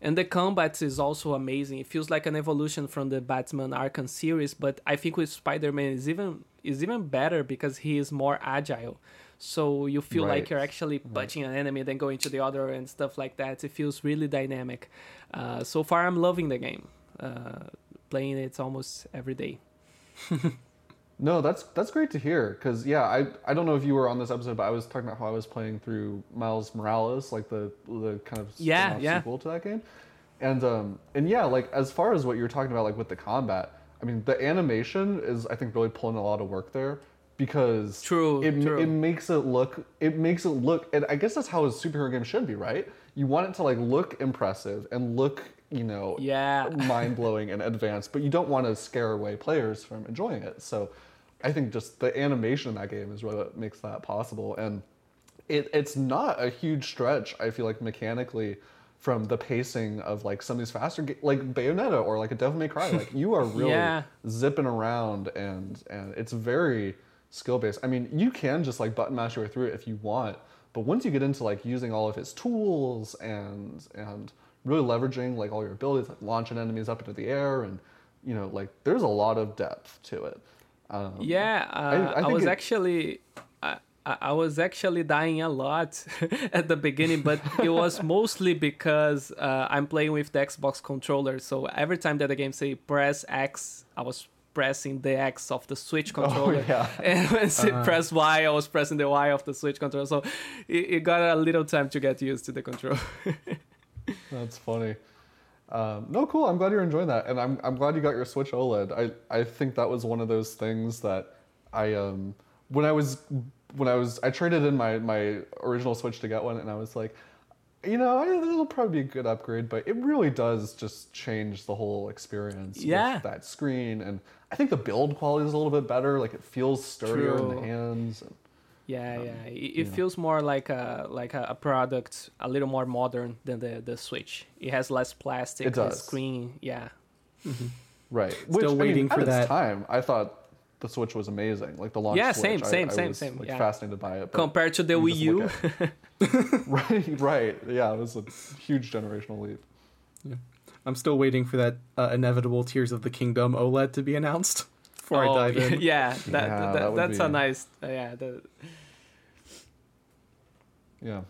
and the combat is also amazing. It feels like an evolution from the Batman Arkham series, but I think with Spider-Man is even is even better because he is more agile. So you feel Right. like you're actually punching an enemy, then going to the other and stuff like that. It feels really dynamic. Uh, so far, I'm loving the game. Uh, playing it almost every day. No, that's that's great to hear. Cause yeah, I I don't know if you were on this episode, but I was talking about how I was playing through Miles Morales, like the the kind of Yeah, yeah. sequel to that game, and um and yeah, like as far as what you were talking about, like with the combat, I mean the animation is I think really pulling a lot of work there because True, it true. it makes it look it makes it look and I guess that's how a superhero game should be, right? You want it to like look impressive and look you know Yeah. mind blowing and advanced, but you don't want to scare away players from enjoying it. So I think just the animation in that game is really what makes that possible. And it, it's not a huge stretch, I feel like, mechanically from the pacing of like some of these faster ga- like Bayonetta or like a Devil May Cry. Like you are really Yeah. zipping around and and it's very skill based. I mean, you can just like button mash your way through it if you want, but once you get into like using all of his tools and and really leveraging like all your abilities, like launching enemies up into the air and you know like there's a lot of depth to it. Um, Yeah, uh, I I, think was it- actually, I, I I was actually dying a lot at the beginning, but it was mostly because uh, I'm playing with the Xbox controller. So every time that the game say press X, I was pressing the X of the Switch controller, yeah. and when it press Y, I was pressing the Y of the Switch controller. So it, it got a little time to get used to the control. That's funny. Um, no, cool. I'm glad you're enjoying that, and I'm I'm glad you got your Switch OLED. I I think that was one of those things that I um when I was when I was I traded in my my original Switch to get one, and I was like, you know, I, it'll probably be a good upgrade, but it really does just change the whole experience. Yeah. With that screen, and I think the build quality is a little bit better. Like it feels sturdier in the hands. And, Yeah, yeah. It, it yeah. feels more like a like a, a product a little more modern than the the Switch. It has less plastic. It the does. screen, yeah. right. Still waiting at for its that. time, I thought the Switch was amazing. Like the launch. Yeah, Switch, same, I- same, I same, was, same, Like, yeah. fascinated by it. Compared to the you Wii U, right, right. Yeah, it was a huge generational leap. Yeah. I'm still waiting for that uh, inevitable Tears of the Kingdom OLED to be announced before Oh, I dive in. yeah, that, Yeah, that, that would that's a nice. Uh, yeah, the, Yeah.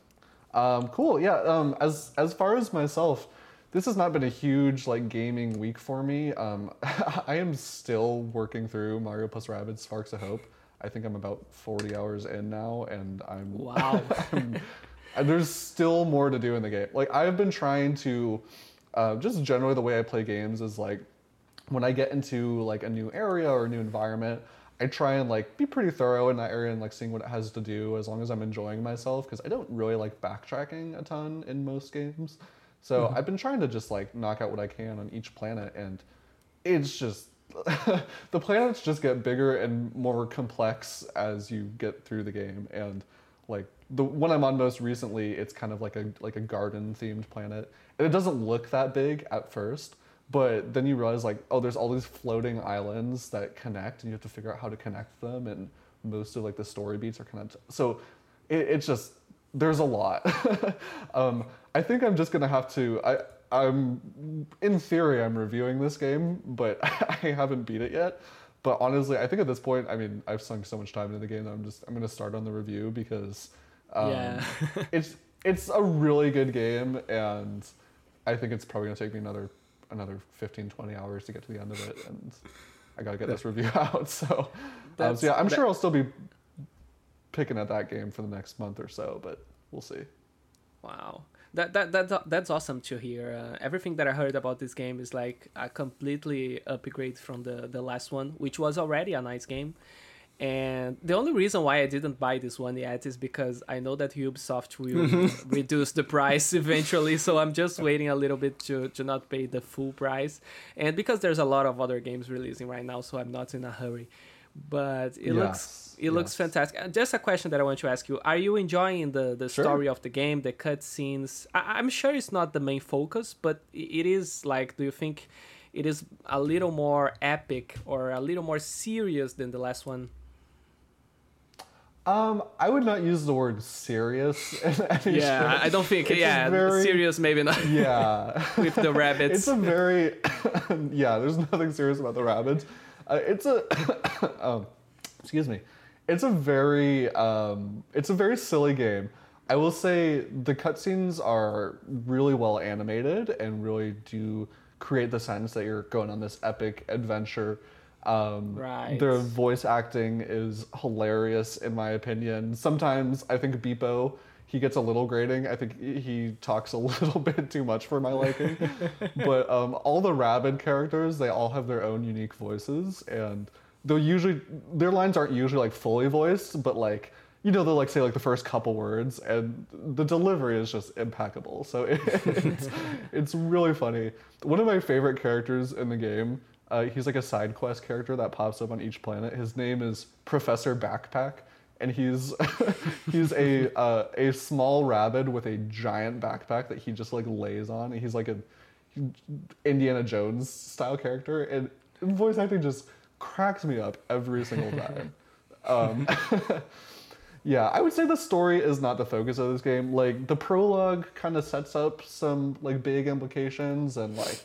Um, cool. Yeah. Um, as as far as myself, this has not been a huge like gaming week for me. Um, I am still working through Mario plus Rabbids Sparks of Hope. I think I'm about 40 hours in now, and I'm wow. and there's still more to do in the game. Like I've been trying to, uh, just generally the way I play games is like, when I get into like a new area or a new environment, I try and like be pretty thorough in that area and like seeing what it has to do as long as I'm enjoying myself because I don't really like backtracking a ton in most games. So mm-hmm. I've been trying to just like knock out what I can on each planet and it's just the planets just get bigger and more complex as you get through the game and like the one I'm on most recently it's kind of like a like a garden themed planet and it doesn't look that big at first but then you realize like oh there's all these floating islands that connect and you have to figure out how to connect them and most of like the story beats are connected so it, it's just there's a lot. um, I think I'm just gonna have to. I I'm in theory I'm reviewing this game, but I haven't beat it yet. But honestly, I think at this point, I mean, I've sunk so much time into the game that I'm just I'm gonna start on the review because um, Yeah. it's it's a really good game, and I think it's probably gonna take me another another 15 20 hours to get to the end of it, and I gotta get this review out. So, um, so yeah, I'm that- sure I'll still be picking at that game for the next month or so, but we'll see. Wow. That, that, that, that's awesome to hear. Uh, everything that I heard about this game is like a completely upgrade from the, the last one, which was already a nice game. And the only reason why I didn't buy this one yet is because I know that Ubisoft will reduce the price eventually. So I'm just waiting a little bit to, to not pay the full price. And because there's a lot of other games releasing right now, so I'm not in a hurry. But it looks Yes, it looks fantastic. Uh, Just a question that I want to ask you: Are you enjoying the the Sure. story of the game, the cutscenes? I- I'm sure it's not the main focus, but it is. Like, do you think it is a little more epic or a little more serious than the last one? Um, I would not use the word serious. In any Yeah, I- I don't think. It's yeah, very- serious maybe not Yeah. with the rabbits. it's a very yeah there's nothing serious about the rabbits uh, it's a um, excuse me it's a very um, it's a very silly game i will say the cutscenes are really well animated and really do create the sense that you're going on this epic adventure um, Right. the voice acting is hilarious in my opinion sometimes i think Beep-O he gets a little grating. I think he- talks a little bit too much for my liking. but um, all the Rabbid characters, they all have their own unique voices, and they'll usually their lines aren't usually like fully voiced, but like you know they'll like say like the first couple words, and the delivery is just impeccable. So it's it's really funny. One of my favorite characters in the game. Uh, he's like a side quest character that pops up on each planet. His name is Professor Backpack and he's he's a uh, a small rabbit with a giant backpack that he just like lays on. And he's like a Indiana Jones style character, and voice acting just cracks me up every single time. um, yeah, I would say the story is not the focus of this game. Like the prologue kind of sets up some like big implications, and like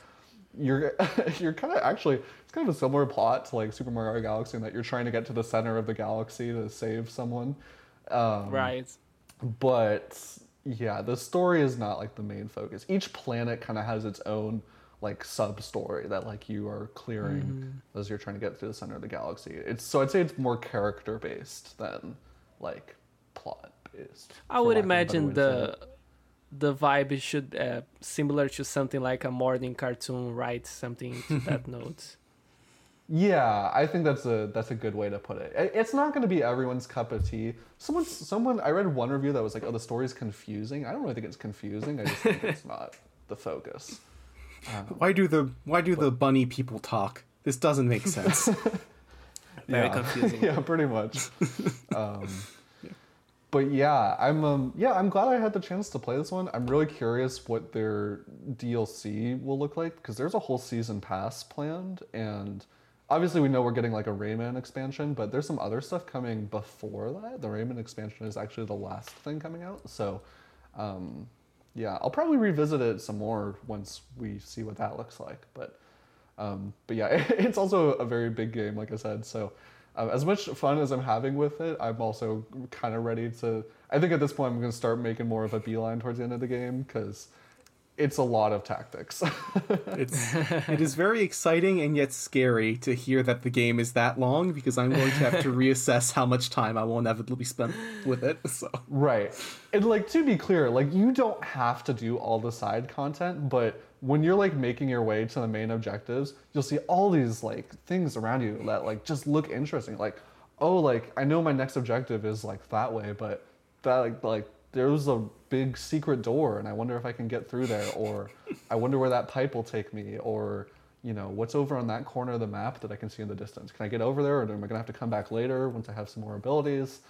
you're you're kind of actually it's kind of a similar plot to like Super Mario Galaxy in that you're trying to get to the center of the galaxy to save someone. Um, right. But yeah, the story is not like the main focus. Each planet kind of has its own like sub story that like you are clearing as you're trying to get to the center of the galaxy. It's so I'd say it's more character based than like plot based. I would imagine the the vibe should uh, similar to something like a morning cartoon, right? Something to that note. Yeah, I think that's a that's a good way to put it. It's not going to be everyone's cup of tea. Someone someone I read one review that was like, "Oh, the story's confusing." I don't really think it's confusing. I just think it's not the focus. Why do the why do the bunny people talk? This doesn't make sense. Very yeah. confusing. yeah, pretty much. um, but yeah, I'm um, yeah, I'm glad I had the chance to play this one. I'm really curious what their DLC will look like because there's a whole season pass planned, and obviously we know we're getting like a Rayman expansion, but there's some other stuff coming before that. The Rayman expansion is actually the last thing coming out, so um, yeah, I'll probably revisit it some more once we see what that looks like. But um, but yeah, it's also a very big game, like I said. So uh, as much fun as I'm having with it, I'm also kind of ready to. I think at this point I'm going to start making more of a beeline towards the end of the game because it's a lot of tactics. It's it is very exciting and yet scary to hear that the game is that long because I'm going to have to reassess how much time I will inevitably spend with it. So Right. And like to be clear, like you don't have to do all the side content, but when you're like making your way to the main objectives, you'll see all these like things around you that like just look interesting. Like, oh, like I know my next objective is like that way, but that like like there's a big secret door and I wonder if I can get through there or I wonder where that pipe will take me or you know, what's over on that corner of the map that I can see in the distance? Can I get over there or am I gonna have to come back later once I have some more abilities?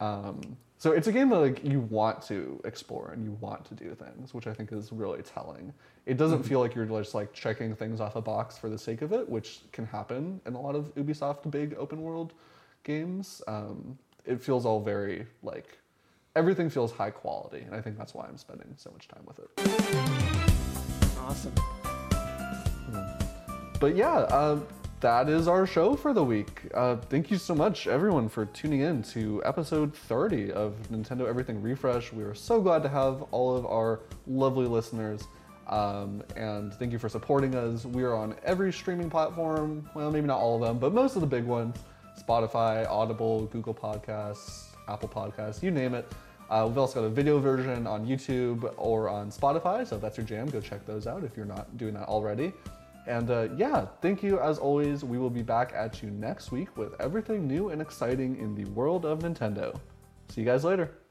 Um, so it's a game that like you want to explore and you want to do things, which I think is really telling. It doesn't feel like you're just like checking things off a box for the sake of it, which can happen in a lot of Ubisoft big open world games. Um, it feels all very like everything feels high quality, and I think that's why I'm spending so much time with it. Awesome. But yeah, uh, that is our show for the week. Uh, thank you so much, everyone, for tuning in to episode 30 of Nintendo Everything Refresh. We are so glad to have all of our lovely listeners. Um, and thank you for supporting us. We are on every streaming platform. Well, maybe not all of them, but most of the big ones Spotify, Audible, Google Podcasts, Apple Podcasts, you name it. Uh, we've also got a video version on YouTube or on Spotify, so if that's your jam, go check those out if you're not doing that already. And uh, yeah, thank you as always. We will be back at you next week with everything new and exciting in the world of Nintendo. See you guys later.